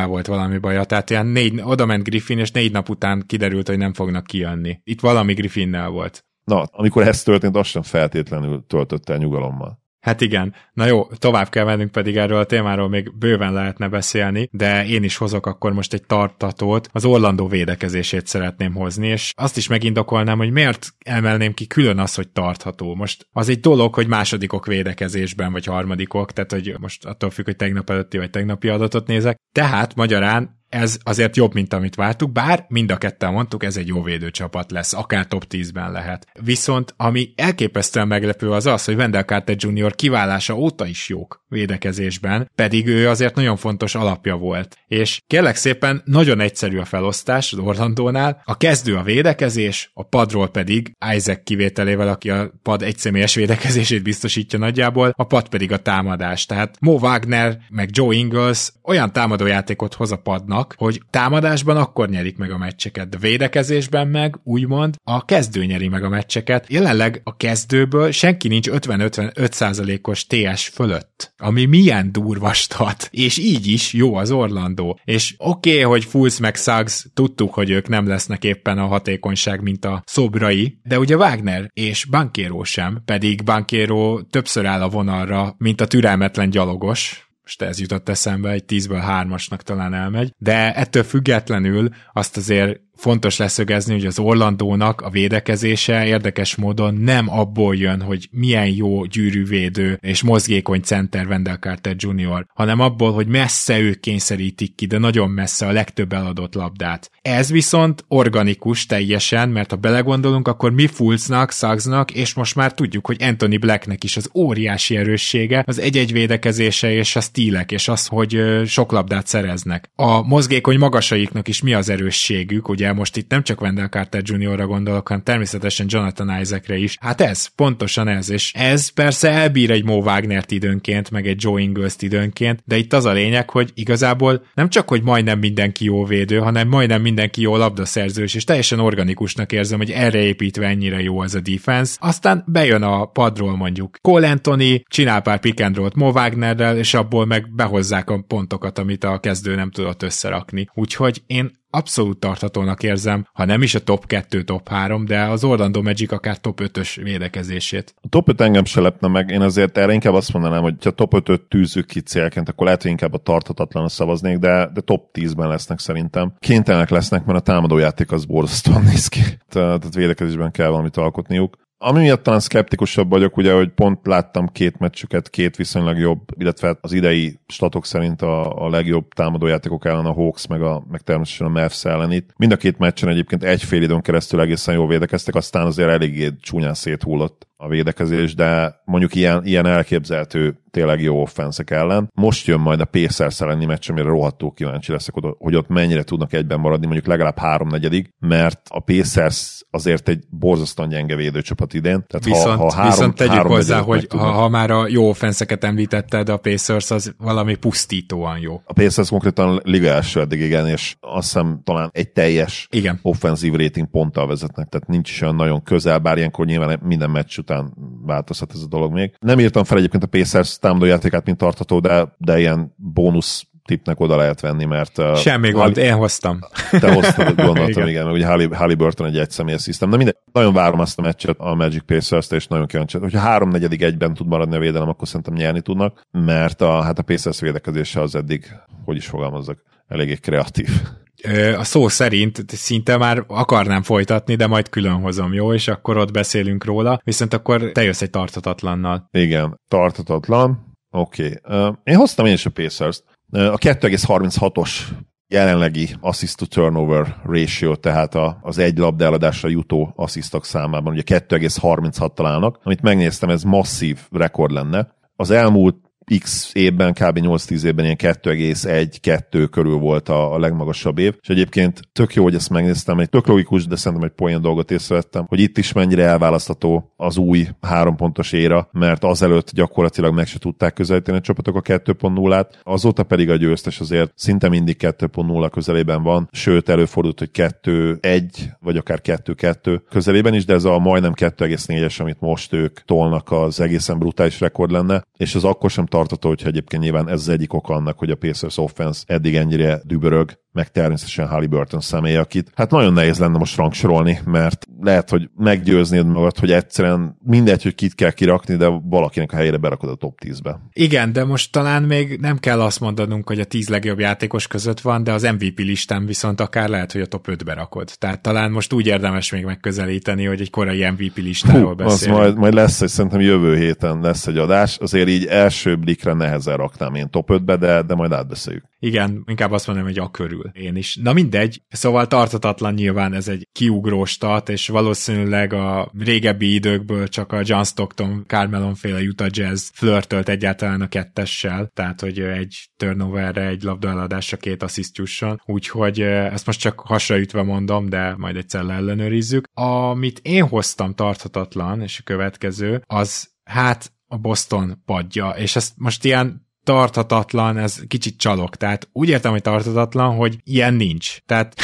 Griffinnel volt valami baja, tehát ilyen négy, oda ment Griffin, és négy nap után kiderült, hogy nem fognak kijönni. Itt valami Griffinnel volt. Na, amikor ez történt, azt sem feltétlenül töltötte el nyugalommal. Hát igen. Na jó, tovább kell mennünk, pedig erről a témáról még bőven lehetne beszélni, de én is hozok akkor most egy tartatót. Az Orlandó védekezését szeretném hozni, és azt is megindokolnám, hogy miért emelném ki külön az, hogy tartható. Most az egy dolog, hogy másodikok védekezésben, vagy harmadikok, tehát hogy most attól függ, hogy tegnap előtti vagy tegnapi adatot nézek. Tehát magyarán ez azért jobb, mint amit vártuk, bár mind a ketten mondtuk, ez egy jó védőcsapat lesz, akár top 10-ben lehet. Viszont ami elképesztően meglepő az az, hogy Wendell Carter Jr. kiválása óta is jók védekezésben, pedig ő azért nagyon fontos alapja volt. És kérlek szépen, nagyon egyszerű a felosztás az Orlandónál, a kezdő a védekezés, a padról pedig Isaac kivételével, aki a pad egyszemélyes védekezését biztosítja nagyjából, a pad pedig a támadás. Tehát Mo Wagner meg Joe Ingles olyan támadójátékot hoz a padnak, hogy támadásban akkor nyerik meg a meccseket, de védekezésben meg úgymond a kezdő nyeri meg a meccseket. Jelenleg a kezdőből senki nincs 50-55%-os TS fölött, ami milyen durva stat, és így is jó az Orlandó. És oké, okay, hogy Fulsz meg Suggs, tudtuk, hogy ők nem lesznek éppen a hatékonyság, mint a szobrai, de ugye Wagner és Bankero sem, pedig Bankero többször áll a vonalra, mint a türelmetlen gyalogos, most ez jutott eszembe, egy 10-ből 3-asnak talán elmegy, de ettől függetlenül azt azért fontos leszögezni, hogy az Orlandónak a védekezése érdekes módon nem abból jön, hogy milyen jó gyűrűvédő és mozgékony center Wendell Carter Jr., hanem abból, hogy messze ők kényszerítik ki, de nagyon messze a legtöbb eladott labdát. Ez viszont organikus teljesen, mert ha belegondolunk, akkor mi Fulcnak, Suggsnak, és most már tudjuk, hogy Anthony Blacknek is az óriási erőssége, az egy-egy védekezése és a stílek, és az, hogy sok labdát szereznek. A mozgékony magasaiknak is mi az erősségük, ugye most itt nem csak Wendell Carter Jr.-ra gondolok, hanem természetesen Jonathan Isaacre is. Hát ez, pontosan ez, és ez persze elbír egy Mo wagner időnként, meg egy Joe ingles időnként, de itt az a lényeg, hogy igazából nem csak, hogy majdnem mindenki jó védő, hanem majdnem mindenki jó labdaszerzős, és teljesen organikusnak érzem, hogy erre építve ennyire jó az a defense. Aztán bejön a padról mondjuk Cole Anthony, csinál pár pick and roll-t Mo Wagnerrel, és abból meg behozzák a pontokat, amit a kezdő nem tudott összerakni. Úgyhogy én abszolút tarthatónak érzem, ha nem is a top 2, top 3, de az Orlando Magic akár top 5-ös védekezését. A top 5 engem se lepne meg, én azért erre inkább azt mondanám, hogy ha top 5-öt tűzzük ki célként, akkor lehet, hogy inkább a tarthatatlan szavaznék, de, de top 10-ben lesznek szerintem. Kénytelenek lesznek, mert a támadójáték az borzasztóan néz ki. Tehát védekezésben kell valamit alkotniuk. Ami miatt talán szkeptikusabb vagyok, ugye, hogy pont láttam két meccsüket, két viszonylag jobb, illetve az idei statok szerint a, a legjobb támadójátékok ellen a Hawks, meg, a, meg természetesen a Mavs ellen itt. Mind a két meccsen egyébként egy fél időn keresztül egészen jól védekeztek, aztán azért eléggé csúnyán széthullott a védekezés, de mondjuk ilyen, ilyen elképzelhető tényleg jó offenszek ellen. Most jön majd a Pacers elleni meccs, amire rohadtul kíváncsi leszek, hogy ott mennyire tudnak egyben maradni, mondjuk legalább háromnegyedig, mert a Pacers azért egy borzasztóan gyenge védőcsapat idén. Tehát viszont, ha, ha három, viszont tegyük három hozzá, hogy ha, ha, már a jó offenszeket említetted, a Pacers az valami pusztítóan jó. A Pacers konkrétan liga első eddig, igen, és azt hiszem talán egy teljes igen. offenzív rating ponttal vezetnek, tehát nincs is olyan nagyon közel, bár ilyenkor nyilván minden meccs után változhat ez a dolog még. Nem írtam fel egyébként a Pacers támadójátékát, mint tartató, de, de ilyen bónusz tipnek oda lehet venni, mert... Uh, Semmi gond, Hall... én hoztam. Te hoztad, gondoltam, igen, igen mert ugye Halliburton egy egyszemélyes szisztem. De minden, nagyon várom azt a meccset a Magic Pacers-t, és nagyon kíváncsi. Hogyha háromnegyedig egyben tud maradni a védelem, akkor szerintem nyerni tudnak, mert a, hát a Pacers védekezése az eddig, hogy is fogalmazzak, eléggé kreatív a szó szerint szinte már akarnám folytatni, de majd külön hozom, jó? És akkor ott beszélünk róla, viszont akkor te jössz egy tartatatlannal. Igen, tartatatlan. Oké. Okay. Én hoztam én is a Pacers-t. A 2,36-os jelenlegi assist to turnover ratio, tehát a, az egy labda eladásra jutó asszisztok számában, ugye 2,36 találnak, amit megnéztem, ez masszív rekord lenne. Az elmúlt X évben, kb. 8-10 évben ilyen 2,1-2 körül volt a, a legmagasabb év, és egyébként tök jó, hogy ezt megnéztem, egy tök logikus, de szerintem egy poén dolgot észrevettem, hogy itt is mennyire elválasztható az új három pontos éra, mert azelőtt gyakorlatilag meg se tudták közelíteni a csapatok a 2.0-át, azóta pedig a győztes azért szinte mindig 2.0 közelében van, sőt előfordult, hogy 2-1 vagy akár 2-2 közelében is, de ez a majdnem 2,4-es, amit most ők tolnak, az egészen brutális rekord lenne, és az akkor sem tartató, hogyha egyébként nyilván ez az egyik ok annak, hogy a Pacers offense eddig ennyire dübörög, meg természetesen Halliburton személy, akit hát nagyon nehéz lenne most rangsorolni, mert lehet, hogy meggyőznéd magad, hogy egyszerűen mindegy, hogy kit kell kirakni, de valakinek a helyére berakod a top 10-be. Igen, de most talán még nem kell azt mondanunk, hogy a 10 legjobb játékos között van, de az MVP listán viszont akár lehet, hogy a top 5-be rakod. Tehát talán most úgy érdemes még megközelíteni, hogy egy korai MVP listáról beszélünk. Az majd, majd lesz, hogy szerintem jövő héten lesz egy adás. Azért így első blikre nehezen raknám én top 5-be, de, de majd átbeszéljük. Igen, inkább azt mondom, hogy a körül körül. Én is. Na mindegy, szóval tartatatlan nyilván ez egy kiugró stat, és valószínűleg a régebbi időkből csak a John Stockton, Carmelon féle Utah Jazz flörtölt egyáltalán a kettessel, tehát hogy egy turnoverre, egy labdaeladásra két assziszt jusson, úgyhogy ezt most csak hasraütve mondom, de majd egyszer ellenőrizzük. Amit én hoztam tarthatatlan, és a következő, az hát a Boston padja, és ezt most ilyen tartatatlan, ez kicsit csalok. Tehát úgy értem, hogy tartatatlan, hogy ilyen nincs. Tehát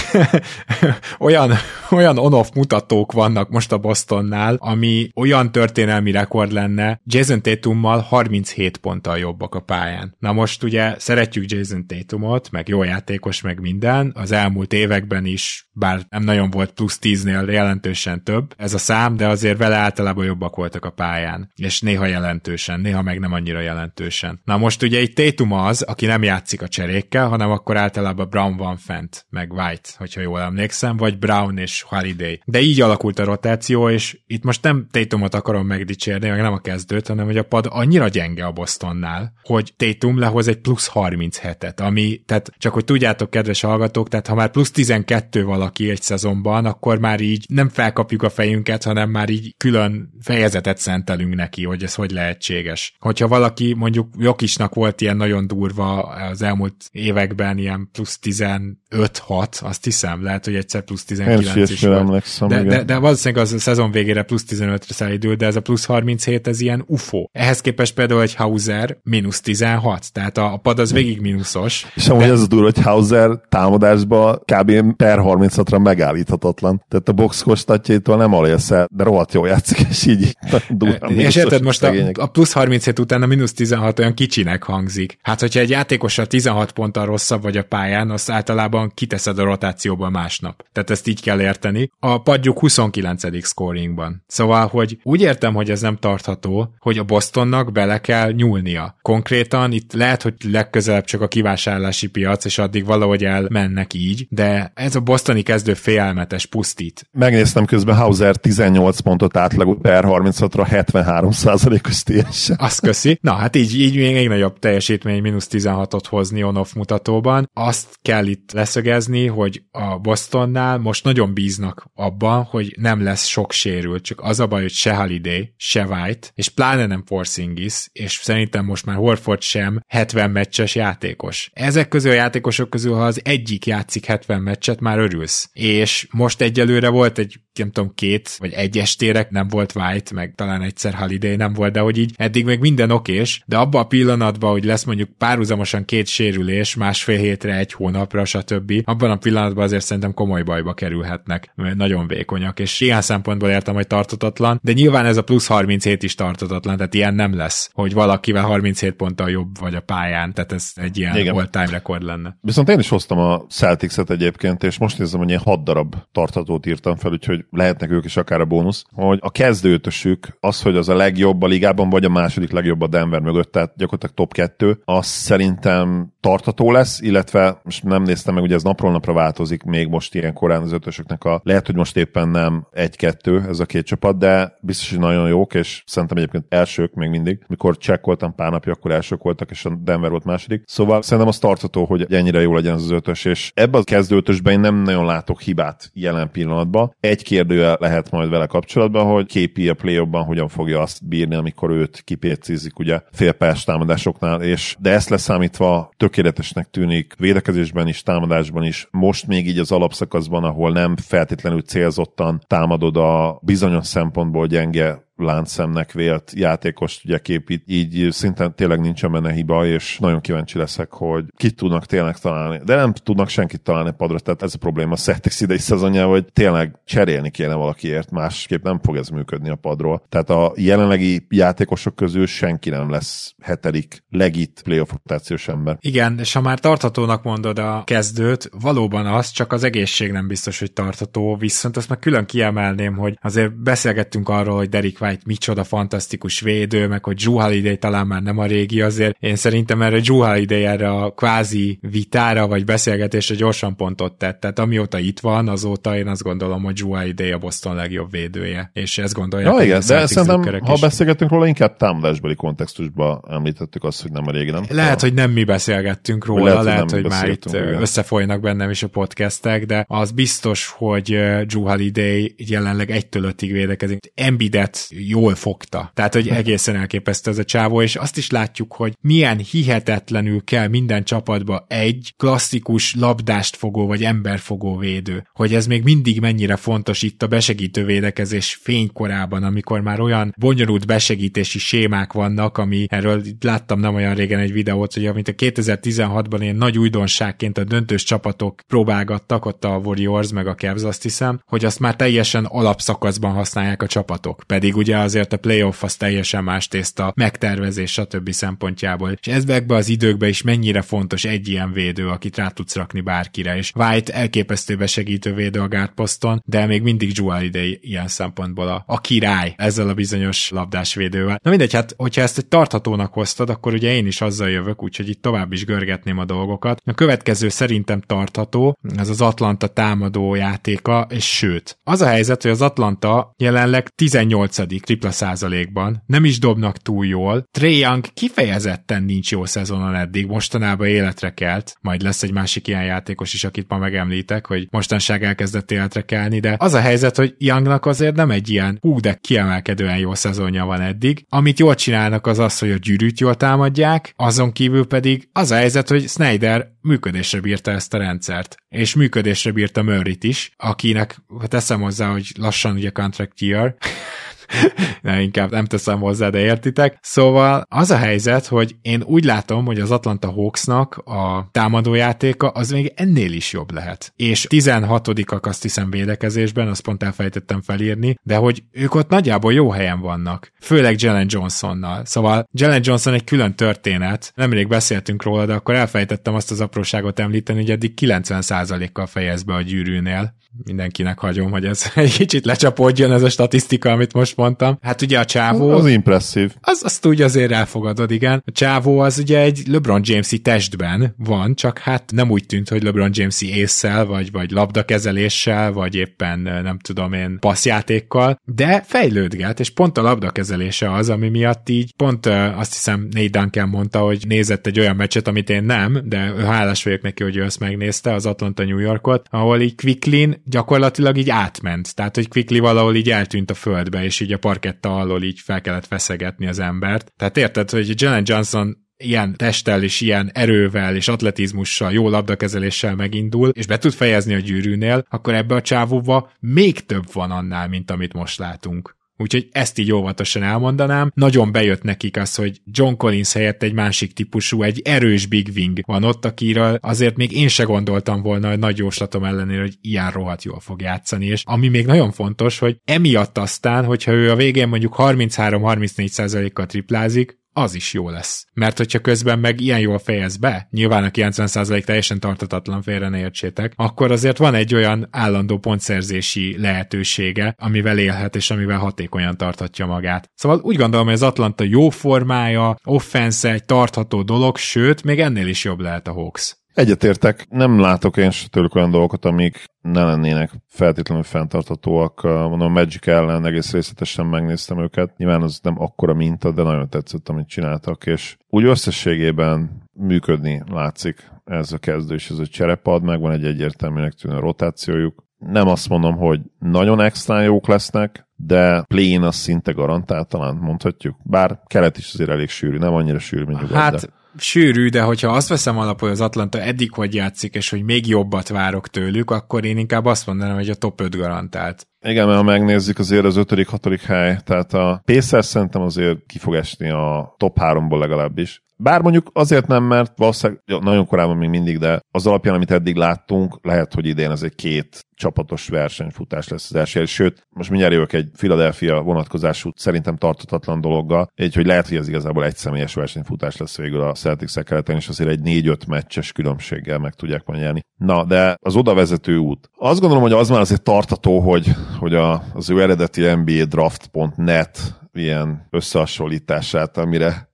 olyan, olyan on-off mutatók vannak most a Bostonnál, ami olyan történelmi rekord lenne, Jason Tatummal 37 ponttal jobbak a pályán. Na most ugye szeretjük Jason Tatumot, meg jó játékos, meg minden, az elmúlt években is, bár nem nagyon volt plusz 10-nél jelentősen több ez a szám, de azért vele általában jobbak voltak a pályán, és néha jelentősen, néha meg nem annyira jelentősen. Na most ugye egy Tatum az, aki nem játszik a cserékkel, hanem akkor általában Brown van fent, meg White, hogyha jól emlékszem, vagy Brown és Holiday. De így alakult a rotáció, és itt most nem Tatumot akarom megdicsérni, meg nem a kezdőt, hanem hogy a pad annyira gyenge a Bostonnál, hogy Tatum lehoz egy plusz 37-et, ami, tehát csak hogy tudjátok, kedves hallgatók, tehát ha már plusz 12 valaki egy szezonban, akkor már így nem felkapjuk a fejünket, hanem már így külön fejezetet szentelünk neki, hogy ez hogy lehetséges. Hogyha valaki mondjuk Jokisnak volt ilyen nagyon durva az elmúlt években, ilyen plusz 15-6, azt hiszem, lehet, hogy egyszer plusz 19 is, is volt. De, de, de, valószínűleg az a szezon végére plusz 15-re szállítól, de ez a plusz 37, ez ilyen UFO. Ehhez képest például egy Hauser mínusz 16, tehát a, a pad az végig mínuszos. És amúgy de... az a durva, hogy Hauser támadásba kb. per 36-ra megállíthatatlan. Tehát a box kostatjaitól nem alélsz el, de rohadt jól játszik, és így durva. És érted, most a, a plusz 37 után a mínusz 16 olyan kicsinek hangzik. Hát, hogyha egy játékosra 16 ponttal rosszabb vagy a pályán, azt általában kiteszed a rotációba másnap. Tehát ezt így kell érteni. A padjuk 29. scoringban. Szóval, hogy úgy értem, hogy ez nem tartható, hogy a Bostonnak bele kell nyúlnia. Konkrétan itt lehet, hogy legközelebb csak a kivásárlási piac, és addig valahogy elmennek így, de ez a bostoni kezdő félelmetes pusztít. Megnéztem közben Hauser 18 pontot átlag per 36-ra 73 os TS. Azt köszi. Na, hát így, így még nagyobb teljesítmény mínusz 16-ot hozni on-off mutatóban. Azt kell itt leszögezni, hogy a Bostonnál most nagyon bíznak abban, hogy nem lesz sok sérült, csak az a baj, hogy se Holiday, se White, és pláne nem Porzingis, és szerintem most már Horford sem 70 meccses játékos. Ezek közül a játékosok közül, ha az egyik játszik 70 meccset, már örülsz. És most egyelőre volt egy, nem tudom, két vagy egy estére nem volt White, meg talán egyszer Holiday nem volt, de hogy így eddig még minden okés, de abban a pillanatban, hogy lesz mondjuk párhuzamosan két sérülés, másfél hétre, egy hónapra, stb. Abban a pillanatban azért szerintem komoly bajba kerülhetnek, mert nagyon vékonyak, és ilyen szempontból értem, hogy tartatatlan, de nyilván ez a plusz 37 is tartatatlan, tehát ilyen nem lesz, hogy valakivel 37 ponttal jobb vagy a pályán, tehát ez egy ilyen Igen. all-time rekord lenne. Viszont én is hoztam a Celtics-et egyébként, és most nézem, hogy ilyen 6 darab tartatót írtam fel, úgyhogy lehetnek ők is akár a bónusz, hogy a kezdőtösük az, hogy az a legjobb a ligában, vagy a második legjobb a Denver mögött, tehát gyakorlatilag top 2, az szerintem tartató lesz, illetve most nem néztem meg, ugye ez napról napra változik még most ilyen korán az ötösöknek a, lehet, hogy most éppen nem egy-kettő ez a két csapat, de biztos, hogy nagyon jók, és szerintem egyébként elsők még mindig. Mikor csekkoltam pár napja, akkor elsők voltak, és a Denver volt második. Szóval szerintem az tartató, hogy ennyire jó legyen ez az ötös, és ebben a kezdőtösben én nem nagyon látok hibát jelen pillanatban. Egy kérdője lehet majd vele kapcsolatban, hogy képi a play hogyan fogja azt bírni, amikor őt kipécézik ugye félpályás támadásoknál, és de ezt leszámítva tökéletesnek tűnik védekezésben is, támadásban is. Most még így az alapszakaszban, ahol nem feltétlenül célzottan támadod a bizonyos szempontból gyenge láncszemnek vélt játékost ugye képít, így szinten tényleg nincsen benne hiba, és nagyon kíváncsi leszek, hogy kit tudnak tényleg találni. De nem tudnak senkit találni padra, tehát ez a probléma a Celtics idei szezonja, hogy tényleg cserélni kéne valakiért, másképp nem fog ez működni a padról. Tehát a jelenlegi játékosok közül senki nem lesz hetedik legit playoff rotációs ember. Igen, és ha már tartatónak mondod a kezdőt, valóban az, csak az egészség nem biztos, hogy tartató, viszont azt meg külön kiemelném, hogy azért beszélgettünk arról, hogy Derek White micsoda fantasztikus védő, meg hogy Drew Holiday talán már nem a régi, azért én szerintem erre Drew Holiday erre a kvázi vitára vagy beszélgetésre gyorsan pontot tett. Tehát amióta itt van, azóta én azt gondolom, hogy Drew Holiday a Boston legjobb védője, és ezt gondolja. Ja, igen, de szerintem, ha is. beszélgetünk róla, inkább támadásbeli kontextusban említettük azt, hogy nem a régi, nem? Lehet, hogy nem mi beszélgettünk róla, lehet, lehet hogy, hogy már itt igen. összefolynak bennem is a podcastek, de az biztos, hogy Drew Holiday jelenleg egytől ötig védekezik. Embidet jól fogta. Tehát, hogy egészen elképesztő ez a csávó, és azt is látjuk, hogy milyen hihetetlenül kell minden csapatba egy klasszikus labdást fogó vagy emberfogó védő. Hogy ez még mindig mennyire fontos itt a besegítő védekezés fénykorában, amikor már olyan bonyolult besegítési sémák vannak, ami erről láttam nem olyan régen egy videót, hogy amit a 2016-ban ilyen nagy újdonságként a döntős csapatok próbálgattak, ott a Warriors meg a Cavs azt hiszem, hogy azt már teljesen alapszakaszban használják a csapatok. Pedig ugye azért a playoff az teljesen más tészta, megtervezés, stb. szempontjából. És ezekbe az időkben is mennyire fontos egy ilyen védő, akit rá tudsz rakni bárkire. És White elképesztő besegítő védő a poszton, de még mindig Joel idei ilyen szempontból a, a király ezzel a bizonyos labdás védővel. Na mindegy, hát hogyha ezt egy tarthatónak hoztad, akkor ugye én is azzal jövök, úgyhogy itt tovább is görgetném a dolgokat. A következő szerintem tartható, ez az Atlanta támadó játéka, és sőt, az a helyzet, hogy az Atlanta jelenleg 18. tripla százalékban, nem is dobnak túl jól. Trey Young kifejezetten nincs jó szezonon eddig, mostanában életre kelt, majd lesz egy másik ilyen játékos is, akit ma megemlítek, hogy mostanság elkezdett életre kelni, de az a helyzet, hogy Youngnak azért nem egy ilyen hú, de kiemelkedően jó szezonja van eddig. Amit jól csinálnak az az, hogy a gyűrűt jól támadják, azon kívül pedig az a helyzet, hogy Snyder működésre bírta ezt a rendszert. És működésre bírta Murray-t is, akinek teszem hozzá, hogy lassan ugye contract year, ne, inkább nem teszem hozzá, de értitek. Szóval az a helyzet, hogy én úgy látom, hogy az Atlanta Hawksnak a támadójátéka az még ennél is jobb lehet. És 16-ak azt hiszem védekezésben, azt pont elfejtettem felírni, de hogy ők ott nagyjából jó helyen vannak. Főleg Jalen Johnsonnal. Szóval Jalen Johnson egy külön történet. Nemrég beszéltünk róla, de akkor elfejtettem azt az apróságot említeni, hogy eddig 90%-kal fejez be a gyűrűnél mindenkinek hagyom, hogy ez egy kicsit lecsapódjon ez a statisztika, amit most mondtam. Hát ugye a csávó... Az impresszív. Az, azt úgy azért elfogadod, igen. A csávó az ugye egy LeBron James-i testben van, csak hát nem úgy tűnt, hogy LeBron James-i észsel, vagy, vagy labdakezeléssel, vagy éppen nem tudom én passzjátékkal, de fejlődget, és pont a labdakezelése az, ami miatt így pont azt hiszem Nate Duncan mondta, hogy nézett egy olyan meccset, amit én nem, de hálás vagyok neki, hogy ő ezt megnézte, az Atlanta New Yorkot, ahol így Quicklin gyakorlatilag így átment. Tehát, hogy Quickly valahol így eltűnt a földbe, és így a parketta alól így fel kellett feszegetni az embert. Tehát érted, hogy Jalen Johnson ilyen testtel és ilyen erővel és atletizmussal, jó labdakezeléssel megindul, és be tud fejezni a gyűrűnél, akkor ebbe a csávóba még több van annál, mint amit most látunk. Úgyhogy ezt így óvatosan elmondanám. Nagyon bejött nekik az, hogy John Collins helyett egy másik típusú, egy erős Big Wing van ott, akiről azért még én se gondoltam volna, hogy nagy jóslatom ellenére, hogy ilyen rohadt jól fog játszani. És ami még nagyon fontos, hogy emiatt aztán, hogyha ő a végén mondjuk 33-34%-kal triplázik, az is jó lesz. Mert hogyha közben meg ilyen jól fejez be, nyilván a 90% teljesen tartatatlan félre ne értsétek, akkor azért van egy olyan állandó pontszerzési lehetősége, amivel élhet és amivel hatékonyan tartatja magát. Szóval úgy gondolom, hogy az Atlanta jó formája, offense egy tartható dolog, sőt, még ennél is jobb lehet a Hawks. Egyetértek, nem látok én se tőlük olyan dolgokat, amik ne lennének feltétlenül fenntartatóak. Mondom, a Magic ellen egész részletesen megnéztem őket. Nyilván az nem akkora minta, de nagyon tetszett, amit csináltak, és úgy összességében működni látszik ez a kezdő és ez a cserepad, meg van egy egyértelműnek tűnő rotációjuk. Nem azt mondom, hogy nagyon extra jók lesznek, de play az szinte garantált, talán mondhatjuk. Bár kelet is azért elég sűrű, nem annyira sűrű, mint nyugat. Hát de sűrű, de hogyha azt veszem alapul, az Atlanta eddig hogy játszik, és hogy még jobbat várok tőlük, akkor én inkább azt mondanám, hogy a top 5 garantált. Igen, mert ha megnézzük azért az 5.-6. hely, tehát a Pacers szerintem azért ki fog esni a top 3-ból legalábbis. Bár mondjuk azért nem, mert valószínűleg nagyon korábban még mindig, de az alapján, amit eddig láttunk, lehet, hogy idén ez egy két csapatos versenyfutás lesz az első. Sőt, most mindjárt jövök egy Philadelphia vonatkozású, szerintem tartatatlan dologgal, így hogy lehet, hogy ez igazából egy személyes versenyfutás lesz végül a celtics keleten, és azért egy 4-5 meccses különbséggel meg tudják majd. Na, de az oda vezető út. Azt gondolom, hogy az már azért tartató, hogy, hogy a, az ő eredeti NBA draft.net ilyen összehasonlítását, amire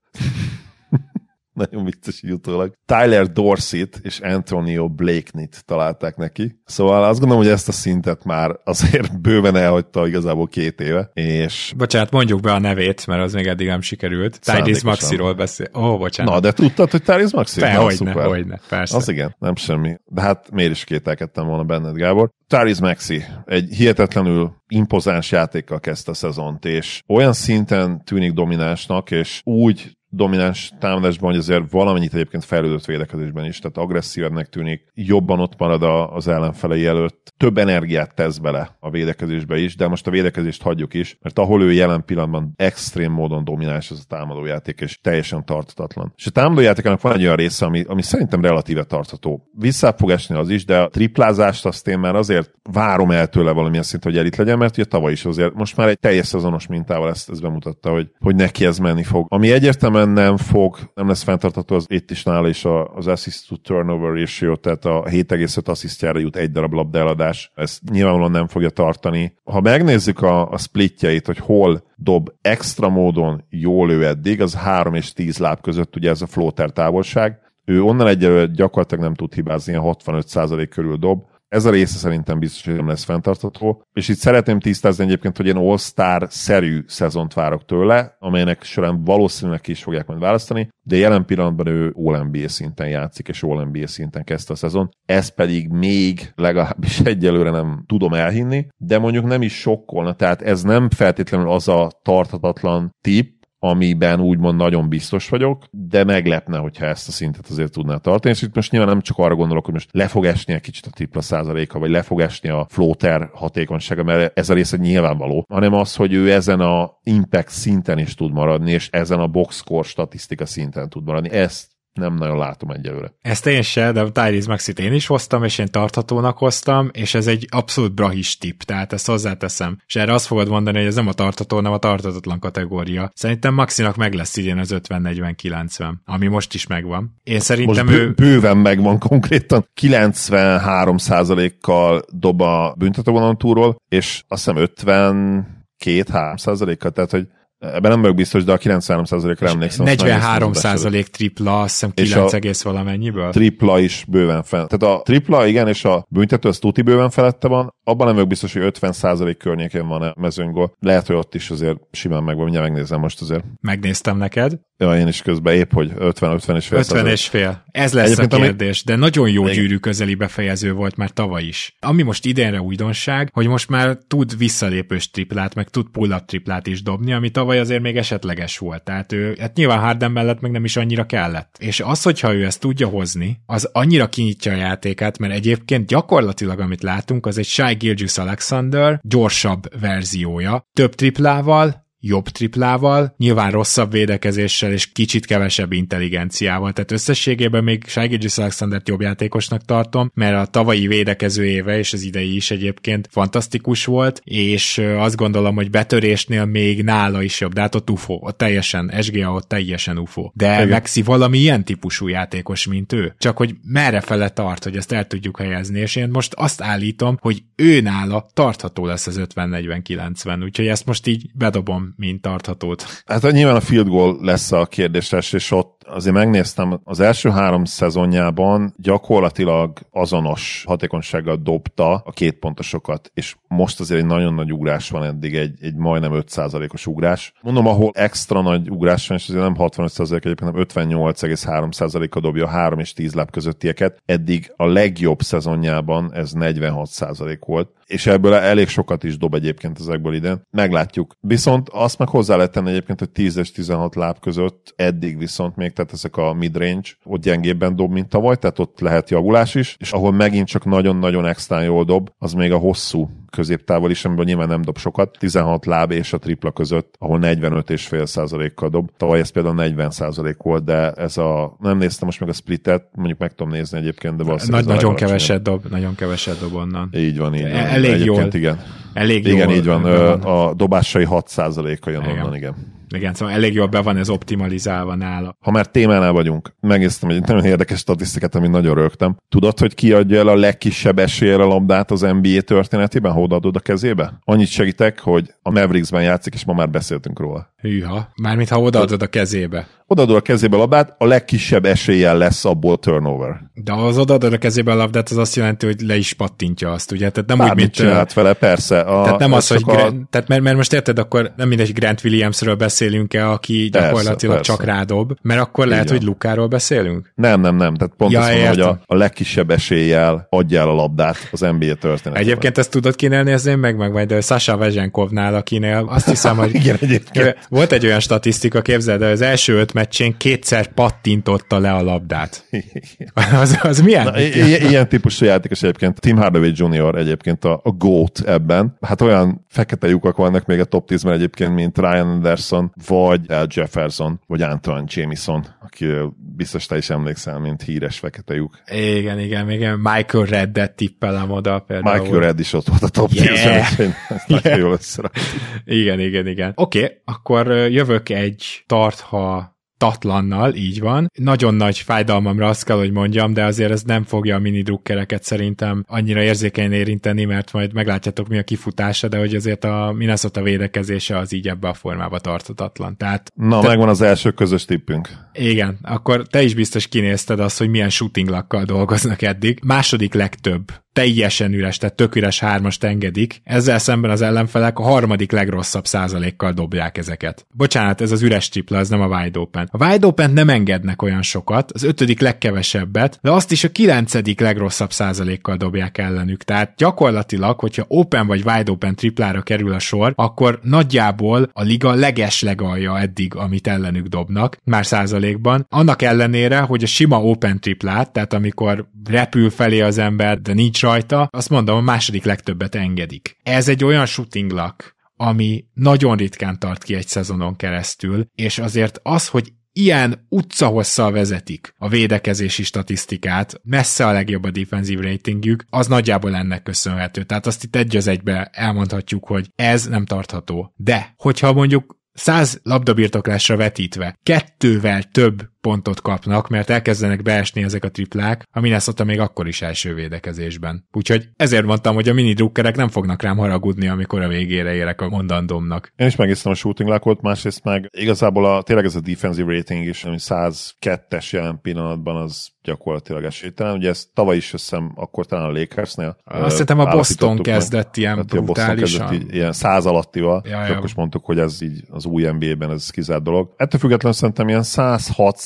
nagyon vicces jutólag. Tyler Dorsey-t és Antonio Blakey-t találták neki. Szóval azt gondolom, hogy ezt a szintet már azért bőven elhagyta igazából két éve. És... Bocsánat, mondjuk be a nevét, mert az még eddig nem sikerült. Tyrese Maxiról beszél. Ó, oh, bocsánat. Na, de tudtad, hogy Tyrese Maxi? Fe, hogyne, hogyne, persze. Az igen, nem semmi. De hát miért is kételkedtem volna benned, Gábor. Tyrese Maxi egy hihetetlenül impozáns játékkal kezdte a szezont, és olyan szinten tűnik dominánsnak, és úgy domináns támadásban, hogy azért valamennyit egyébként fejlődött védekezésben is, tehát agresszívebbnek tűnik, jobban ott marad az ellenfelei előtt, több energiát tesz bele a védekezésbe is, de most a védekezést hagyjuk is, mert ahol ő jelen pillanatban extrém módon domináns az a támadójáték, és teljesen tartatatlan. És a támadójátékának van egy olyan része, ami, ami szerintem relatíve tartható. Vissza az is, de a triplázást azt én már azért várom el tőle valamilyen szint, hogy elit legyen, mert ugye tavaly is azért most már egy teljes szezonos mintával ezt, ezt bemutatta, hogy, hogy neki ez menni fog. Ami egyértelműen nem fog, nem lesz fenntartható az itt is nála is az assist to turnover ratio, tehát a 7,5 asszisztjára jut egy darab labdeladás. Ezt nyilvánvalóan nem fogja tartani. Ha megnézzük a, a splitjeit, hogy hol dob extra módon jól ő eddig, az 3 és 10 láb között ugye ez a floater távolság. Ő onnan egyelőre gyakorlatilag nem tud hibázni, 65% körül dob. Ez a része szerintem biztos, hogy nem lesz fenntartható. És itt szeretném tisztázni egyébként, hogy én All-Star-szerű szezont várok tőle, amelynek során valószínűleg ki is fogják majd választani, de jelen pillanatban ő All-NBA szinten játszik, és All-NBA szinten kezdte a szezon. Ez pedig még legalábbis egyelőre nem tudom elhinni, de mondjuk nem is sokkolna, tehát ez nem feltétlenül az a tarthatatlan tip, amiben úgymond nagyon biztos vagyok, de meglepne, hogyha ezt a szintet azért tudná tartani, és itt most nyilván nem csak arra gondolok, hogy most le fog esni egy kicsit a tripla százaléka, vagy le fog esni a floater hatékonysága, mert ez a része nyilvánvaló, hanem az, hogy ő ezen a impact szinten is tud maradni, és ezen a box score statisztika szinten tud maradni. Ezt nem nagyon látom egyelőre. Ezt én se, de a Tyrese Maxit én is hoztam, és én tarthatónak hoztam, és ez egy abszolút brahis tip, tehát ezt hozzáteszem. És erre azt fogod mondani, hogy ez nem a tartható, nem a tartatatlan kategória. Szerintem Maxinak meg lesz idén az 50-40-90, ami most is megvan. Én szerintem most ő... bőven megvan konkrétan. 93% kal dob a büntetővonalon túról, és azt hiszem 52-3 kal tehát hogy Ebben nem vagyok biztos, de a 93%-ra emlékszem. 43 százalék tripla, azt hiszem 9 egész valamennyiből. Tripla is bőven fel. Tehát a tripla, igen, és a büntető az tuti bőven felette van. Abban nem vagyok biztos, hogy 50 százalék környékén van a mezőnygól. Lehet, hogy ott is azért simán megvan, mindjárt megnézem most azért. Megnéztem neked. Ja, én is közben épp, hogy 50-50 és fél. 50 és fél. Ez lesz Egyébként, a kérdés, ami... de nagyon jó Igen. gyűrű közeli befejező volt már tavaly is. Ami most idénre újdonság, hogy most már tud visszalépős triplát, meg tud pull-up triplát is dobni, ami tavaly azért még esetleges volt. Tehát ő, hát nyilván Harden mellett meg nem is annyira kellett. És az, hogyha ő ezt tudja hozni, az annyira kinyitja a játékát, mert egyébként gyakorlatilag, amit látunk, az egy Shai Gilgis Alexander gyorsabb verziója, több triplával, jobb triplával, nyilván rosszabb védekezéssel és kicsit kevesebb intelligenciával. Tehát összességében még Shai Alexandert jobb játékosnak tartom, mert a tavalyi védekező éve és az idei is egyébként fantasztikus volt, és azt gondolom, hogy betörésnél még nála is jobb, de hát ott UFO, ott teljesen, SGA ott teljesen UFO. De Igen. Maxi valami ilyen típusú játékos, mint ő. Csak hogy merre fele tart, hogy ezt el tudjuk helyezni, és én most azt állítom, hogy ő nála tartható lesz az 50-40-90, úgyhogy ezt most így bedobom mint tarthatót. Hát nyilván a field goal lesz a kérdéses, és ott azért megnéztem, az első három szezonjában gyakorlatilag azonos hatékonysággal dobta a két pontosokat, és most azért egy nagyon nagy ugrás van eddig, egy, egy majdnem 5%-os ugrás. Mondom, ahol extra nagy ugrás van, és azért nem 65% egyébként, hanem 58,3%-a dobja a 3 és 10 láb közöttieket. Eddig a legjobb szezonjában ez 46% volt, és ebből elég sokat is dob egyébként ezekből ide. Meglátjuk. Viszont azt meg hozzá lehet tenni egyébként, hogy 10 és 16 láb között eddig viszont még tehát ezek a midrange ott gyengébben dob, mint tavaly, tehát ott lehet javulás is, és ahol megint csak nagyon-nagyon extra jól dob, az még a hosszú középtávol is, amiből nyilván nem dob sokat, 16 láb és a tripla között, ahol 45,5 százalékkal dob. Tavaly ez például 40 százalék volt, de ez a, nem néztem most meg a splitet, mondjuk meg tudom nézni egyébként, de valószínűleg Nagy, Nagyon keveset dob, nagyon keveset dob onnan. Így van, így van. Elég jól. igen Elég Igen, jól így van. van. A dobásai 6%-a jön Igen. onnan, igen. Igen, szóval elég jól be van ez optimalizálva nála. Ha már témánál vagyunk, megnéztem egy nagyon érdekes statisztikát, amit nagyon rögtem. Tudod, hogy ki adja el a legkisebb eséllyel a labdát az NBA történetében, ha odaadod a kezébe? Annyit segítek, hogy a Mavericksben játszik, és ma már beszéltünk róla. Hűha. Mármint ha odaadod a kezébe. Odaadod a kezébe a labdát, a legkisebb eséllyel lesz abból turnover. De az odaadod a kezébe a labdát, az azt jelenti, hogy le is pattintja azt, ugye? Tehát nem úgy, Bármit mint... ö, csinált vele, persze. A, Tehát nem ez az, hogy a- Grant, tehát mert, mert most érted, akkor nem mindegy Grant Williamsről beszélünk-e, aki Persze, gyakorlatilag persze. csak rádob, mert akkor lehet, van. hogy Lukáról beszélünk? Nem, nem, nem. Tehát pont Ja, azt mondom, hogy a, a legkisebb eséllyel adja el a labdát az NBA történetében. Egyébként ezt tudod kinél nézni meg, meg majd Sasha Vezenkovnál, akinél azt hiszem, hogy Igen, egyébként. Volt egy olyan statisztika, képzeld el, az első öt meccsén kétszer pattintotta le a labdát. Az, az milyen? Na, i- i- ilyen típusú játékos egyébként, Tim Hardaway Jr. egyébként a, a GOAT ebben. Hát olyan fekete lyukak vannak még a top 10-ben egyébként, mint Ryan Anderson, vagy Al Jefferson, vagy Antoine Jamison, aki biztos te is emlékszel, mint híres fekete lyuk. Igen, igen, igen. Michael Reddet tippelem oda például. Michael Red is ott volt a top Yeah. 10-ben, úgyhogy ezt Yeah. jól. Igen, igen, igen. Oké, okay, akkor jövök egy tartha tatlannal, így van. Nagyon nagy fájdalmamra azt kell, hogy mondjam, de azért ez nem fogja a mini drukkereket szerintem annyira érzékenyen érinteni, mert majd meglátjátok mi a kifutása, de hogy azért a Minnesota védekezése az így ebbe a formába tartatatlan. Tehát Na, Te- megvan az első közös tippünk. igen, akkor te is biztos kinézted azt, hogy milyen shooting lakkal dolgoznak eddig. Második legtöbb teljesen üres, tehát tök üres hármast engedik. Ezzel szemben az ellenfelek a harmadik legrosszabb százalékkal dobják ezeket. Bocsánat, ez az üres tripla, ez nem a wide open. A wide open nem engednek olyan sokat, az ötödik legkevesebbet, de azt is a kilencedik legrosszabb százalékkal dobják ellenük. Tehát gyakorlatilag, hogyha open vagy wide open triplára kerül a sor, akkor nagyjából a liga leges legalja eddig, amit ellenük dobnak, már százalékban. Annak ellenére, hogy a sima open triplát, tehát amikor repül felé az ember, de nincs rajta, azt mondom, a második legtöbbet engedik. Ez egy olyan shooting luck, ami nagyon ritkán tart ki egy szezonon keresztül, és azért az, hogy ilyen utcahosszal vezetik a védekezési statisztikát, messze a legjobb a defensív ratingjük, az nagyjából ennek köszönhető. Tehát azt itt egy az egybe elmondhatjuk, hogy ez nem tartható. De, hogyha mondjuk 100 labdabirtoklásra vetítve kettővel több pontot kapnak, mert elkezdenek beesni ezek a triplák, a Minnesota még akkor is első védekezésben. Úgyhogy ezért mondtam, hogy a mini drukkerek nem fognak rám haragudni, amikor a végére érek a mondandómnak. Én is megnéztem a shooting luckot, másrészt meg igazából a, tényleg ez a defensive rating is, ami 102-es jelen pillanatban az gyakorlatilag esélytelen. Ugye ezt tavaly is összem, akkor talán a Lakersnél. Azt hiszem a Boston állapítottuk meg. kezdett ilyen Hát, a Boston brutálisan. kezdett ilyen száz alattival, Ja, ja, akkor is mondtuk, hogy ez így az új NBA-ben ez kizárt dolog. Ettől függetlenül szerintem ilyen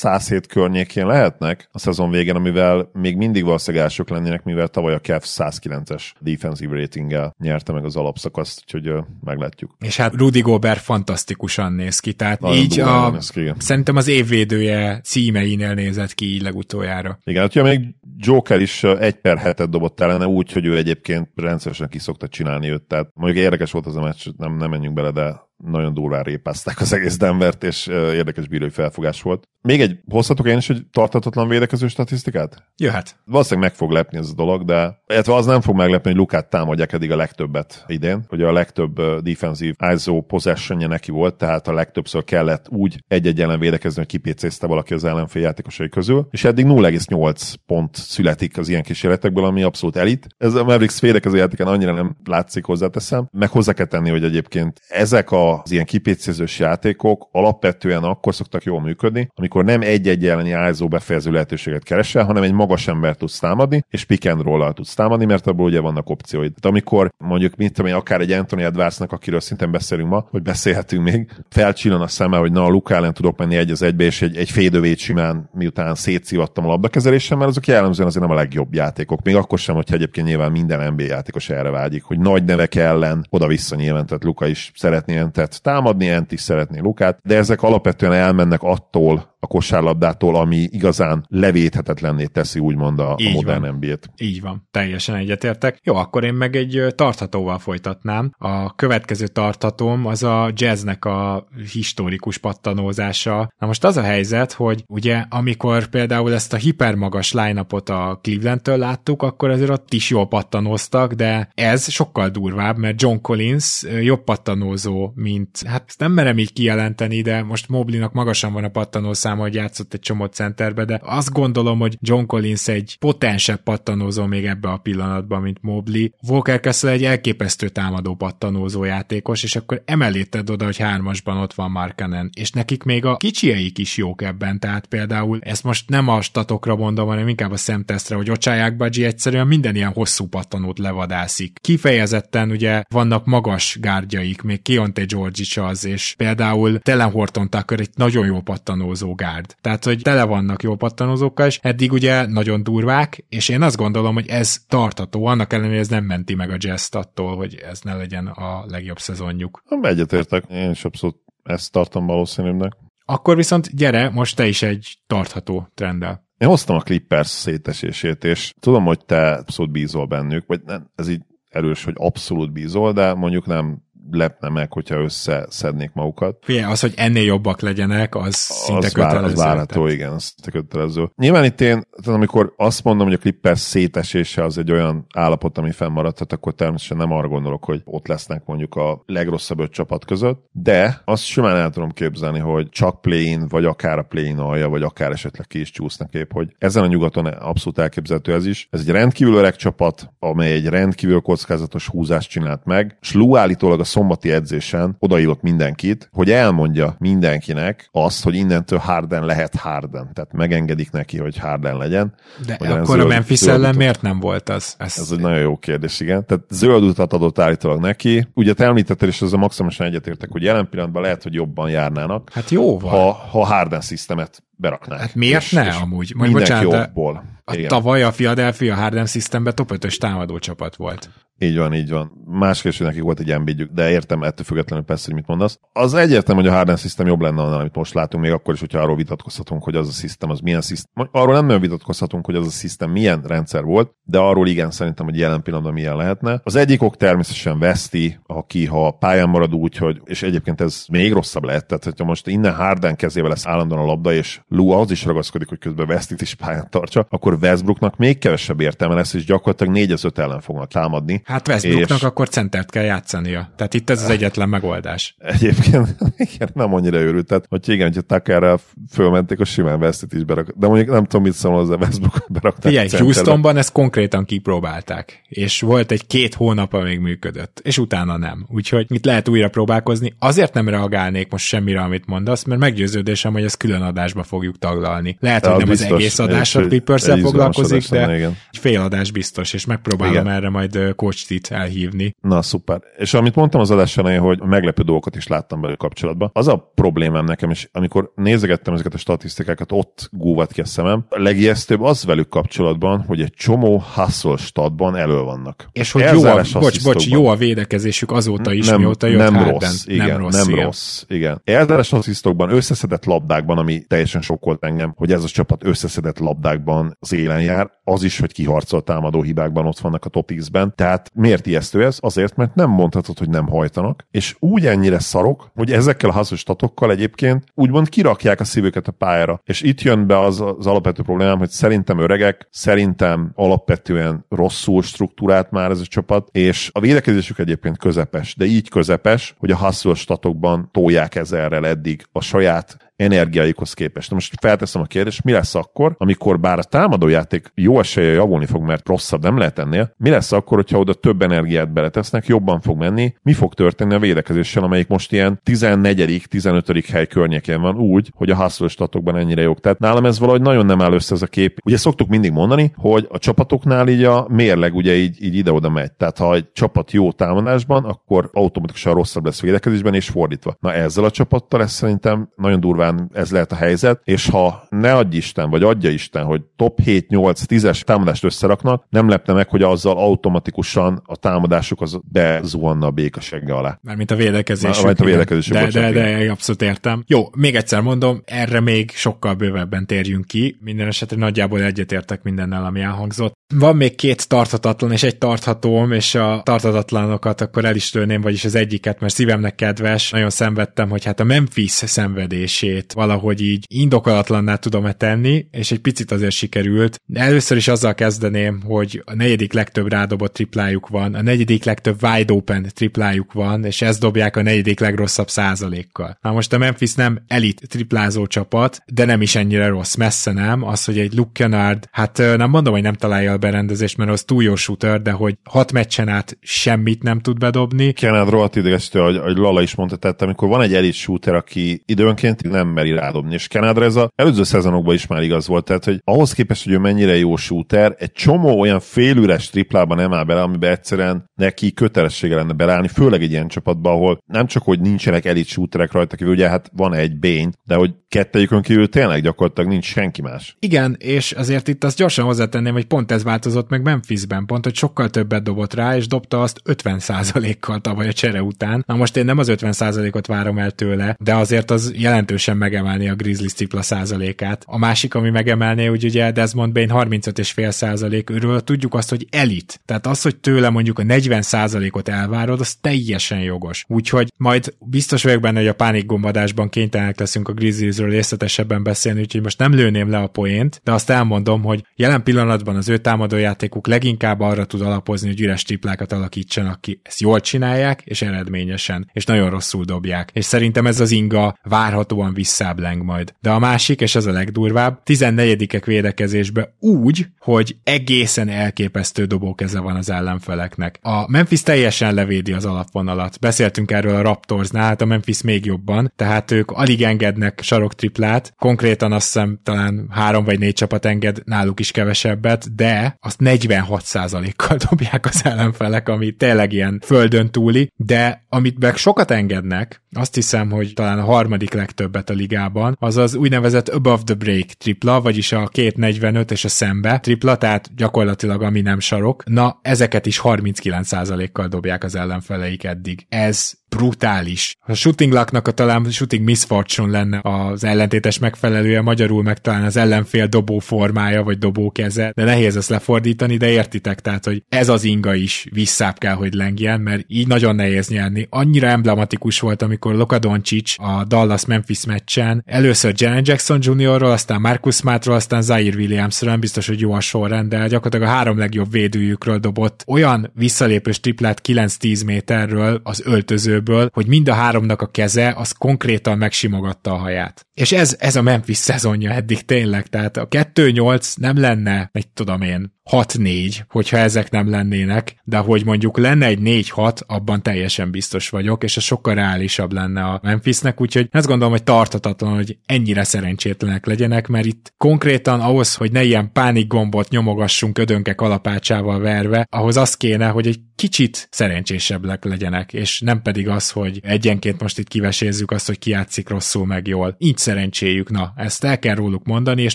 106-107 környékén lehetnek a szezon végén, amivel még mindig valószínűleg elsők lennének, mivel tavaly a Cavs 109-es defensive ratinggel nyerte meg az alapszakaszt, úgyhogy ö, meglátjuk. És hát Rudy Gobert fantasztikusan néz ki, tehát Nagyon így a, néz ki, igen. szerintem az évvédője címeinél nézett ki így legutoljára. Igen, hát ugye még Joker is egy per hetet dobott ellene úgy, hogy ő egyébként rendszeresen ki szokta csinálni őt, tehát mondjuk érdekes volt az a meccs, nem, nem menjünk bele, de nagyon durván répázták az egész Denvert, és érdekes bírói felfogás volt. Még egy, hozhatok én is egy tartatatlan védekező statisztikát? Jöhet. Valószínűleg meg fog lepni ez a dolog, de illetve az nem fog meglepni, hogy Lukát támadják eddig a legtöbbet idén, hogy a legtöbb defensív ISO possession neki volt, tehát a legtöbbször kellett úgy egy-egy ellen védekezni, hogy kipécézte valaki az ellenfél játékosai közül, és eddig 0,8 pont születik az ilyen kísérletekből, ami abszolút elit. Ez a Mavericks védekező játéken annyira nem látszik, hozzáteszem. Meg hozzá kell tenni, hogy egyébként ezek az ilyen kipécézős játékok alapvetően akkor szoktak jól működni, amikor nem egy-egy elleni ISO befejező lehetőséget keresel, hanem egy magas ember tudsz támadni, és pick and roll tudsz támadni, mert abból ugye vannak opcióid. Tehát amikor mondjuk, mint tudom akár egy Anthony Edwardsnak, akiről szintén beszélünk ma, hogy beszélhetünk még, felcsillan a szeme, hogy na a Luka ellen tudok menni egy az egybe, és egy, egy fédövét simán, miután szétszívattam a labdakezelésen, mert azok jellemzően azért nem a legjobb játékok. Még akkor sem, hogyha egyébként nyilván minden NBA játékos erre vágyik, hogy nagy nevek ellen oda-vissza nyilván, tehát Luka is szeretné Entet támadni, Ent is szeretné Lukát, de ezek alapvetően elmennek attól a kosárlabdától, ami igazán levéthetetlenné teszi úgymond a, a modern NBA-t. Így van, teljesen egyetértek. Jó, akkor én meg egy tarthatóval folytatnám. A következő tarthatóm az a jazznek a historikus pattanózása. Na most az a helyzet, hogy ugye amikor például ezt a hipermagas line a Cleveland-től láttuk, akkor azért ott is jól pattanóztak, de ez sokkal durvább, mert John Collins jobb pattanózó, mint, hát ezt nem merem így kijelenteni, de most Moblinak magasan van a pattanó száma, hogy játszott egy csomó centerbe, de azt gondolom, hogy John Collins egy potensebb pattanózó még ebbe a pillanatban, mint Mobley. Walker Kessel egy elképesztő támadó pattanózó játékos, és akkor emelíted oda, hogy hármasban ott van Markanen, és nekik még a kicsieik is jók ebben, tehát például ezt most nem a statokra mondom, hanem inkább a szemtesztre, hogy Ocsáják Badzsi egyszerűen minden ilyen hosszú pattanót levadászik. Kifejezetten ugye vannak magas gárdjaik, még Kionte George is az, és például Telen Horton Tucker egy nagyon jó pattanózó gárd. Tehát, hogy tele vannak jó pattanózókkal, és eddig ugye nagyon durvák, és én azt gondolom, hogy ez tartató, annak ellenére ez nem menti meg a jazz attól, hogy ez ne legyen a legjobb szezonjuk. Egyetértek, én is abszolút ezt tartom valószínűbbnek. Akkor viszont gyere, most te is egy tartható trenddel. Én hoztam a Clippers szétesését, és tudom, hogy te abszolút bízol bennük, vagy nem, ez így erős, hogy abszolút bízol, de mondjuk nem lepne meg, hogyha összeszednék magukat. Fie, az, hogy ennél jobbak legyenek, az szinte az kötelező. Vár, az várható, igen, az szinte kötelező. Nyilván itt én, tehát amikor azt mondom, hogy a Clippers szétesése az egy olyan állapot, ami fennmaradhat, akkor természetesen nem arra gondolok, hogy ott lesznek mondjuk a legrosszabb öt csapat között, de azt simán el tudom képzelni, hogy csak play vagy akár a play alja, vagy akár esetleg ki is csúsznak épp, hogy ezen a nyugaton abszolút elképzelhető ez is. Ez egy rendkívül öreg csapat, amely egy rendkívül kockázatos húzást csinált meg, és Lou állítólag a szombati edzésen odaírott mindenkit, hogy elmondja mindenkinek azt, hogy innentől Harden lehet Harden. Tehát megengedik neki, hogy Harden legyen. De Magyarán akkor zöld, a Memphis ellen utat... miért nem volt az? Ez, Ez egy nagyon jó kérdés, igen. Tehát zöld utat adott állítólag neki. Ugye te említetted, és ezzel maximálisan egyetértek, hogy jelen pillanatban lehet, hogy jobban járnának. Hát jó van. Ha, ha Harden szisztemet beraknák. Hát miért és, ne és amúgy? Majd bocsánat, jobból. A tavaly a Philadelphia Harden Systemben top 5-ös támadó csapat volt. Így van, így van. Más kérdés, hogy nekik volt egy ember de értem ettől függetlenül persze, hogy mit mondasz. Az egyértelmű, hogy a Harden System jobb lenne annál, amit most látunk, még akkor is, hogyha arról vitatkozhatunk, hogy az a System az milyen System. Arról nem nagyon vitatkozhatunk, hogy az a System milyen rendszer volt, de arról igen, szerintem, hogy jelen pillanatban milyen lehetne. Az egyik ok természetesen Veszti, aki ha pályán marad úgy, hogy, és egyébként ez még rosszabb lehet, tehát hogyha most innen Harden kezével lesz állandóan a labda, és Lu az is ragaszkodik, hogy közben Westit is pályán tartsa, akkor Westbrooknak még kevesebb értelme lesz, és gyakorlatilag 4 az 5 ellen fognak támadni. Hát Westbrooknak és... akkor centert kell játszania. Tehát itt ez az egyetlen megoldás. Egyébként igen, nem annyira őrült. Tehát, hogy igen, hogyha Tuckerrel fölmenték, a simán Westit is berak. De mondjuk nem tudom, mit szól az a Westbrook berakták. Figyelj, Houstonban ezt konkrétan kipróbálták. És volt egy két hónap, amíg működött. És utána nem. Úgyhogy itt lehet újra próbálkozni. Azért nem reagálnék most semmire, amit mondasz, mert meggyőződésem, hogy ezt külön adásba fogjuk taglalni. Lehet, de hogy nem biztos, az egész adás a clippers foglalkozik, de egy fél adás biztos, és megpróbálom igen. erre majd coach elhívni. Na, szuper. És amit mondtam az adás elején, hogy meglepő dolgokat is láttam belőle kapcsolatban. Az a problémám nekem, és amikor nézegettem ezeket a statisztikákat, ott gúvat ki a szemem. A legijesztőbb az velük kapcsolatban, hogy egy csomó hustle statban elő vannak. És hogy jó a, bocs, bocs, jó a védekezésük azóta is, nem, mióta jött nem rossz, igen, nem rossz, nem igen. rossz, igen. Elzáres asszisztokban, összeszedett labdákban, ami teljesen sokkolt engem, hogy ez a csapat összeszedett labdákban az élen jár, az is, hogy kiharcolt támadó hibákban ott vannak a top 10-ben. Tehát miért ijesztő ez? Azért, mert nem mondhatod, hogy nem hajtanak, és úgy ennyire szarok, hogy ezekkel a hasznos statokkal egyébként úgymond kirakják a szívüket a pályára. És itt jön be az, az alapvető problémám, hogy szerintem öregek, szerintem alapvetően rosszul struktúrált már ez a csapat, és a védekezésük egyébként közepes, de így közepes, hogy a hustle statokban tolják ezerrel eddig a saját energiáikhoz képest. Na most felteszem a kérdést, mi lesz akkor, amikor bár a támadójáték jó esélye javulni fog, mert rosszabb nem lehet ennél, mi lesz akkor, hogyha oda több energiát beletesznek, jobban fog menni, mi fog történni a védekezéssel, amelyik most ilyen 14 15 hely környékén van úgy, hogy a hustle statokban ennyire jók. Tehát nálam ez valahogy nagyon nem áll össze ez a kép. Ugye szoktuk mindig mondani, hogy a csapatoknál így a mérleg ugye így, így ide-oda megy. Tehát ha egy csapat jó támadásban, akkor automatikusan rosszabb lesz védekezésben, és fordítva. Na ezzel a csapattal ez szerintem nagyon durvá nyilván ez lehet a helyzet, és ha ne adj Isten, vagy adja Isten, hogy top 7-8-10-es támadást összeraknak, nem lepne meg, hogy azzal automatikusan a támadásuk az bezuhanna a békasegge alá. Mármint a védekezés. Mármint a védekezés. De, de, de, de, abszolút értem. Jó, még egyszer mondom, erre még sokkal bővebben térjünk ki. Minden esetre nagyjából egyetértek mindennel, ami elhangzott. Van még két tarthatatlan és egy tarthatóm, és a tarthatatlanokat akkor el is lőném, vagyis az egyiket, mert szívemnek kedves. Nagyon szenvedtem, hogy hát a Memphis szenvedését valahogy így indokolatlanná tudom-e tenni, és egy picit azért sikerült. Először is azzal kezdeném, hogy a negyedik legtöbb rádobott triplájuk van, a negyedik legtöbb wide open triplájuk van, és ezt dobják a negyedik legrosszabb százalékkal. Na most a Memphis nem elit triplázó csapat, de nem is ennyire rossz, messze nem. Az, hogy egy Luke Kennard, hát nem mondom, hogy nem találja berendezést, mert az túl jó shooter, de hogy hat meccsen át semmit nem tud bedobni. Kennard rohadt idegesítő, hogy, hogy Lala is mondta, tehát amikor van egy elit shooter, aki időnként nem meri rádobni, és Kennardra ez az előző szezonokban is már igaz volt, tehát hogy ahhoz képest, hogy ő mennyire jó shooter, egy csomó olyan félüres triplában nem áll bele, amiben egyszerűen neki kötelessége lenne belállni, főleg egy ilyen csapatban, ahol nem csak, hogy nincsenek elit shooterek rajta kívül, ugye hát van egy bény, de hogy kettejükön kívül tényleg gyakorlatilag nincs senki más. Igen, és azért itt azt gyorsan hozzátenném, hogy pont ez változott meg Memphisben, pont, hogy sokkal többet dobott rá, és dobta azt 50%-kal tavaly a csere után. Na most én nem az 50%-ot várom el tőle, de azért az jelentősen megemelni a Grizzlies tripla százalékát. A másik, ami megemelné, hogy ugye Desmond Bain 35,5 százalék, őről tudjuk azt, hogy elit. Tehát az, hogy tőle mondjuk a 40 százalékot elvárod, az teljesen jogos. Úgyhogy majd biztos vagyok benne, hogy a pánikgombadásban kénytelenek leszünk a Grizzliesről részletesebben beszélni, úgyhogy most nem lőném le a poént, de azt elmondom, hogy jelen pillanatban az ő támadójátékuk leginkább arra tud alapozni, hogy üres triplákat alakítsanak ki. Ezt jól csinálják, és eredményesen, és nagyon rosszul dobják. És szerintem ez az inga várhatóan visszábleng majd. De a másik, és ez a legdurvább, 14 védekezésbe úgy, hogy egészen elképesztő dobókeze van az ellenfeleknek. A Memphis teljesen levédi az alapvonalat. Beszéltünk erről a Raptorsnál, hát a Memphis még jobban, tehát ők alig engednek sarok triplát, konkrétan azt hiszem talán három vagy négy csapat enged náluk is kevesebbet, de azt 46%-kal dobják az ellenfelek, ami tényleg ilyen földön túli, de amit meg sokat engednek, azt hiszem, hogy talán a harmadik legtöbbet a ligában, az az úgynevezett above the break tripla, vagyis a 245 és a szembe tripla, tehát gyakorlatilag ami nem sarok. Na, ezeket is 39%-kal dobják az ellenfeleik eddig. Ez brutális. A shooting lucknak a talán shooting misfortune lenne az ellentétes megfelelője, magyarul meg talán az ellenfél dobó formája, vagy dobó keze, de nehéz ezt lefordítani, de értitek, tehát, hogy ez az inga is visszább kell, hogy lengjen, mert így nagyon nehéz nyerni. Annyira emblematikus volt, amikor Luka Doncic a Dallas-Memphis meccsen először Janet Jackson Jr.-ról, aztán Marcus Smartról, aztán Zaire Williamsről, nem biztos, hogy jó a sorrend, de gyakorlatilag a három legjobb védőjükről dobott olyan visszalépős triplát 9-10 méterről az öltöző kettőből, hogy mind a háromnak a keze az konkrétan megsimogatta a haját. És ez, ez a Memphis szezonja eddig tényleg, tehát a 2-8 nem lenne, egy tudom én, 6-4, hogyha ezek nem lennének, de hogy mondjuk lenne egy 4-6, abban teljesen biztos vagyok, és ez sokkal reálisabb lenne a Memphisnek, úgyhogy azt gondolom, hogy tartatatlan, hogy ennyire szerencsétlenek legyenek, mert itt konkrétan ahhoz, hogy ne ilyen pánik gombot nyomogassunk ödönke kalapácsával verve, ahhoz az kéne, hogy egy kicsit szerencsésebbek legyenek, és nem pedig az, hogy egyenként most itt kivesézzük azt, hogy kiátszik rosszul meg jól. Így szerencséjük, na, ezt el kell róluk mondani, és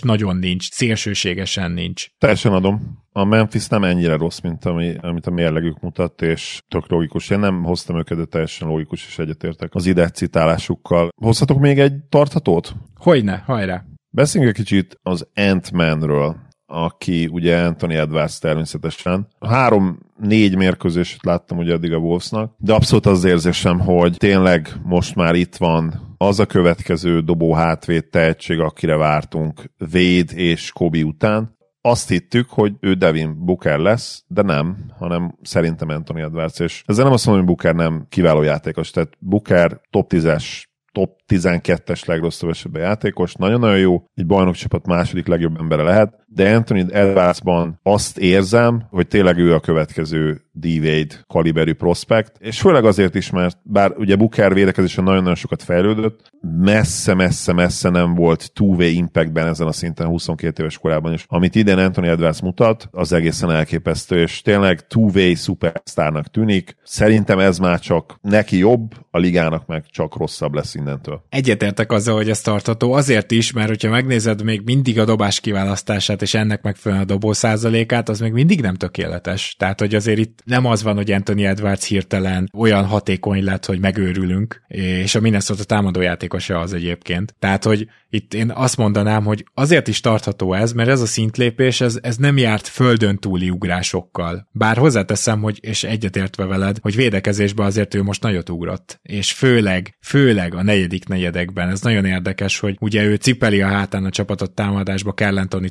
nagyon nincs, szélsőségesen nincs. Teljesen adom a Memphis nem ennyire rossz, mint ami, amit a mérlegük mutat, és tök logikus. Én nem hoztam őket, de teljesen logikus, és egyetértek az ide citálásukkal. Hozhatok még egy tarthatót? Hogyne, hajrá! Beszéljünk egy kicsit az Ant-Manről, aki ugye Anthony Edwards természetesen. Három-négy mérkőzést láttam ugye eddig a Wolvesnak, de abszolút az érzésem, hogy tényleg most már itt van az a következő dobó hátvéd tehetség, akire vártunk Véd és Kobi után azt hittük, hogy ő Devin Booker lesz, de nem, hanem szerintem Anthony Edwards, és ezzel nem azt mondom, hogy Booker nem kiváló játékos, tehát Booker top 10-es top 12-es legrosszabb esetben játékos, nagyon-nagyon jó, egy bajnokcsapat második legjobb embere lehet, de Anthony Edwardsban azt érzem, hogy tényleg ő a következő D-Wade kaliberű prospekt, és főleg azért is, mert bár ugye Booker védekezésen nagyon-nagyon sokat fejlődött, messze-messze-messze nem volt two-way impactben ezen a szinten 22 éves korában is. Amit idén Anthony Edwards mutat, az egészen elképesztő, és tényleg two-way superstárnak tűnik. Szerintem ez már csak neki jobb, a ligának meg csak rosszabb lesz innentől. Egyetértek azzal, hogy ez tartható, azért is, mert hogyha megnézed még mindig a dobás kiválasztását, és ennek megfelelően a dobó százalékát, az még mindig nem tökéletes. Tehát, hogy azért itt nem az van, hogy Anthony Edwards hirtelen olyan hatékony lett, hogy megőrülünk, és a Minnesota támadójátékosa az egyébként. Tehát, hogy itt én azt mondanám, hogy azért is tartható ez, mert ez a szintlépés, ez, ez nem járt földön túli ugrásokkal. Bár hozzáteszem, hogy, és egyetértve veled, hogy védekezésben azért ő most nagyot ugrott. És főleg, főleg a negyedik negyedekben. Ez nagyon érdekes, hogy ugye ő cipeli a hátán a csapatot támadásba Carl Anthony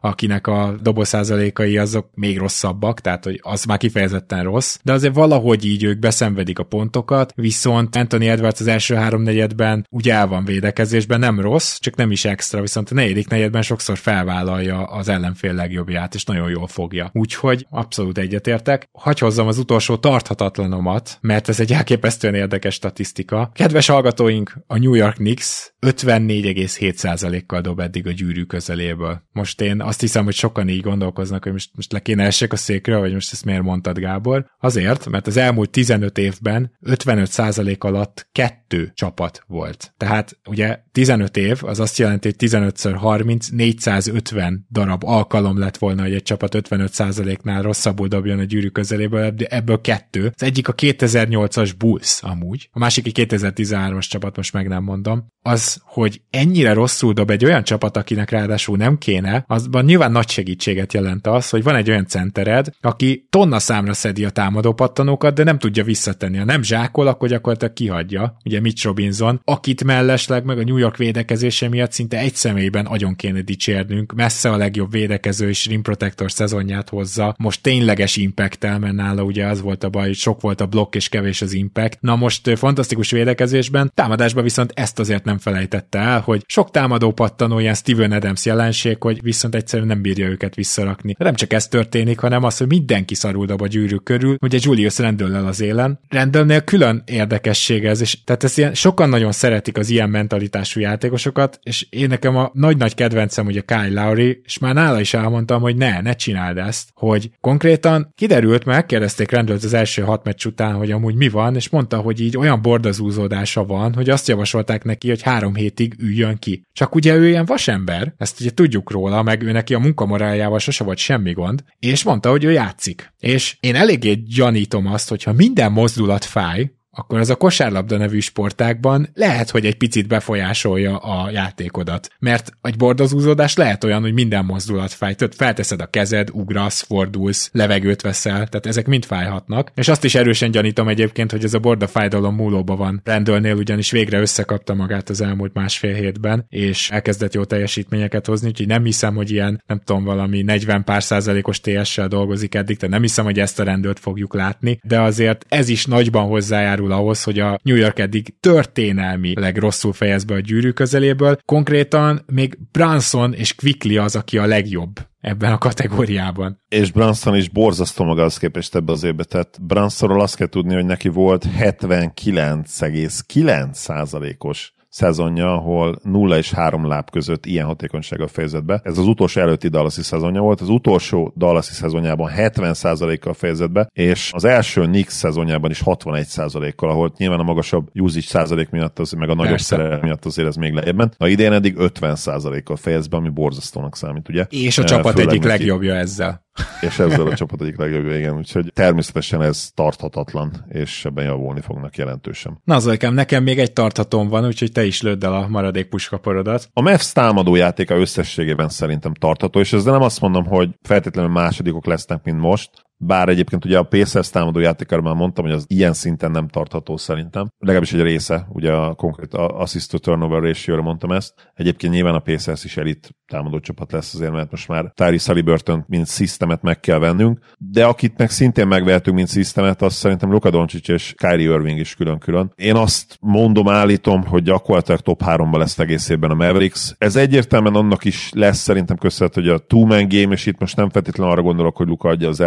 akinek a dobószázalékai azok még rosszabbak, tehát hogy az már kifejezetten rossz, de azért valahogy így ők beszenvedik a pontokat, viszont Anthony Edwards az első három negyedben ugye el van védekezésben, nem rossz, csak nem is extra, viszont a negyedik negyedben sokszor felvállalja az ellenfél legjobbját, és nagyon jól fogja. Úgyhogy abszolút egyetértek. Hagy hozzam az utolsó tarthatatlanomat, mert ez egy elképesztően érdekes statisztika. Kedves hallgatóink, a New York Knicks 54,7%-kal dob eddig a gyűrű közeléből. Most én azt hiszem, hogy sokan így gondolkoznak, hogy most, most le kéne essek a székről, vagy most ezt miért mondtad, Gábor? Azért, mert az elmúlt 15 évben 55% alatt kettő csapat volt. Tehát ugye 15 év, az azt jelenti, hogy 15x30, 450 darab alkalom lett volna, hogy egy csapat 55%-nál rosszabbul dobjon a gyűrű közeléből, de ebből kettő. Az egyik a 2008-as Bulls amúgy, a másik egy 2013-as csapat, most meg nem mondom. Az, hogy ennyire rosszul dob egy olyan csapat, akinek ráadásul nem kéne, azban nyilván nagy segítséget jelent az, hogy van egy olyan centered, aki tonna számra szedi a támadó pattanókat, de nem tudja visszatenni. Ha nem zsákol, akkor gyakorlatilag kihagyja. Ugye Mitch Robinson, akit mellesleg meg a New York védekezése miatt szinte egy személyben agyon kéne dicsérnünk, messze a legjobb védekező és rim protector szezonját hozza. Most tényleges impact mert nála ugye az volt a baj, hogy sok volt a blokk és kevés az impact. Na most fantasztikus védekezésben, támadásban viszont ezt azért nem felejtette el, hogy sok támadó pattanó ilyen Steven Adams jelenség, hogy viszont egyszerűen nem bírja őket visszarakni. De nem csak ez történik, hanem az, hogy mindenki szarul a gyűrűk körül, ugye Julius Randall az élen. Randallnél külön érdekesség ez, és tehát ez ilyen, sokan nagyon szeretik az ilyen mentalitású játékosokat, és én nekem a nagy-nagy kedvencem ugye Kyle Lowry, és már nála is elmondtam, hogy ne, ne csináld ezt, hogy konkrétan kiderült, mert megkérdezték Randall az első hat meccs után, hogy amúgy mi van, és mondta, hogy így olyan bordazúzódása van, hogy azt javasolták neki, hogy három hétig üljön ki. Csak ugye ő ilyen vasember, ezt ugye tudjuk róla, meg ő neki a munkamorájával sose volt semmi gond, és mondta, hogy ő játszik. És én eléggé gyanítom azt, hogyha minden mozdulat fáj, akkor az a kosárlabda nevű sportákban lehet, hogy egy picit befolyásolja a játékodat. Mert egy bordozúzódás lehet olyan, hogy minden mozdulat fáj. Tehát felteszed a kezed, ugrasz, fordulsz, levegőt veszel, tehát ezek mind fájhatnak. És azt is erősen gyanítom egyébként, hogy ez a borda fájdalom múlóba van. Rendőrnél ugyanis végre összekapta magát az elmúlt másfél hétben, és elkezdett jó teljesítményeket hozni, úgyhogy nem hiszem, hogy ilyen, nem tudom, valami 40 pár százalékos TS-sel dolgozik eddig, tehát nem hiszem, hogy ezt a rendőrt fogjuk látni, de azért ez is nagyban hozzájárul hozzájárul ahhoz, hogy a New York eddig történelmileg rosszul fejez be a gyűrű közeléből. Konkrétan még Branson és Quickly az, aki a legjobb ebben a kategóriában. És Branson is borzasztó maga az képest ebbe az évbe. Tehát Bransonról azt kell tudni, hogy neki volt 79,9%-os szezonja, ahol 0 és 3 láb között ilyen hatékonysággal fejezett be. Ez az utolsó előtti Dallasi szezonja volt, az utolsó Dallasi szezonjában 70%-kal fejezett be, és az első Knicks szezonjában is 61%-kal, ahol nyilván a magasabb usage százalék miatt, az, meg a nagyobb szerep miatt azért ez még lejjebb ment. A idén eddig 50%-kal fejez be, ami borzasztónak számít, ugye? És a csapat Főleg egyik neki... legjobbja ezzel és ezzel a csapat egyik legjobb igen, úgyhogy természetesen ez tarthatatlan, és ebben javulni fognak jelentősen. Na az nekem még egy tarthatón van, úgyhogy te is lőd el a maradék puskaporodat. A Mavs támadó játéka összességében szerintem tartható, és ezzel nem azt mondom, hogy feltétlenül másodikok lesznek, mint most, bár egyébként ugye a Pacers támadó játékára már mondtam, hogy az ilyen szinten nem tartható szerintem. Legalábbis egy része, ugye a konkrét assist to turnover ratio mondtam ezt. Egyébként nyilván a Pacers is elit támadó csapat lesz azért, mert most már Tyrese Halliburton mint szisztemet meg kell vennünk, de akit meg szintén megvehetünk, mint szisztemet, az szerintem Luka Doncic és Kyrie Irving is külön-külön. Én azt mondom, állítom, hogy gyakorlatilag top 3-ban lesz egész évben a Mavericks. Ez egyértelműen annak is lesz szerintem köszönhető, hogy a two-man game, és itt most nem feltétlenül arra gondolok, hogy Luka adja az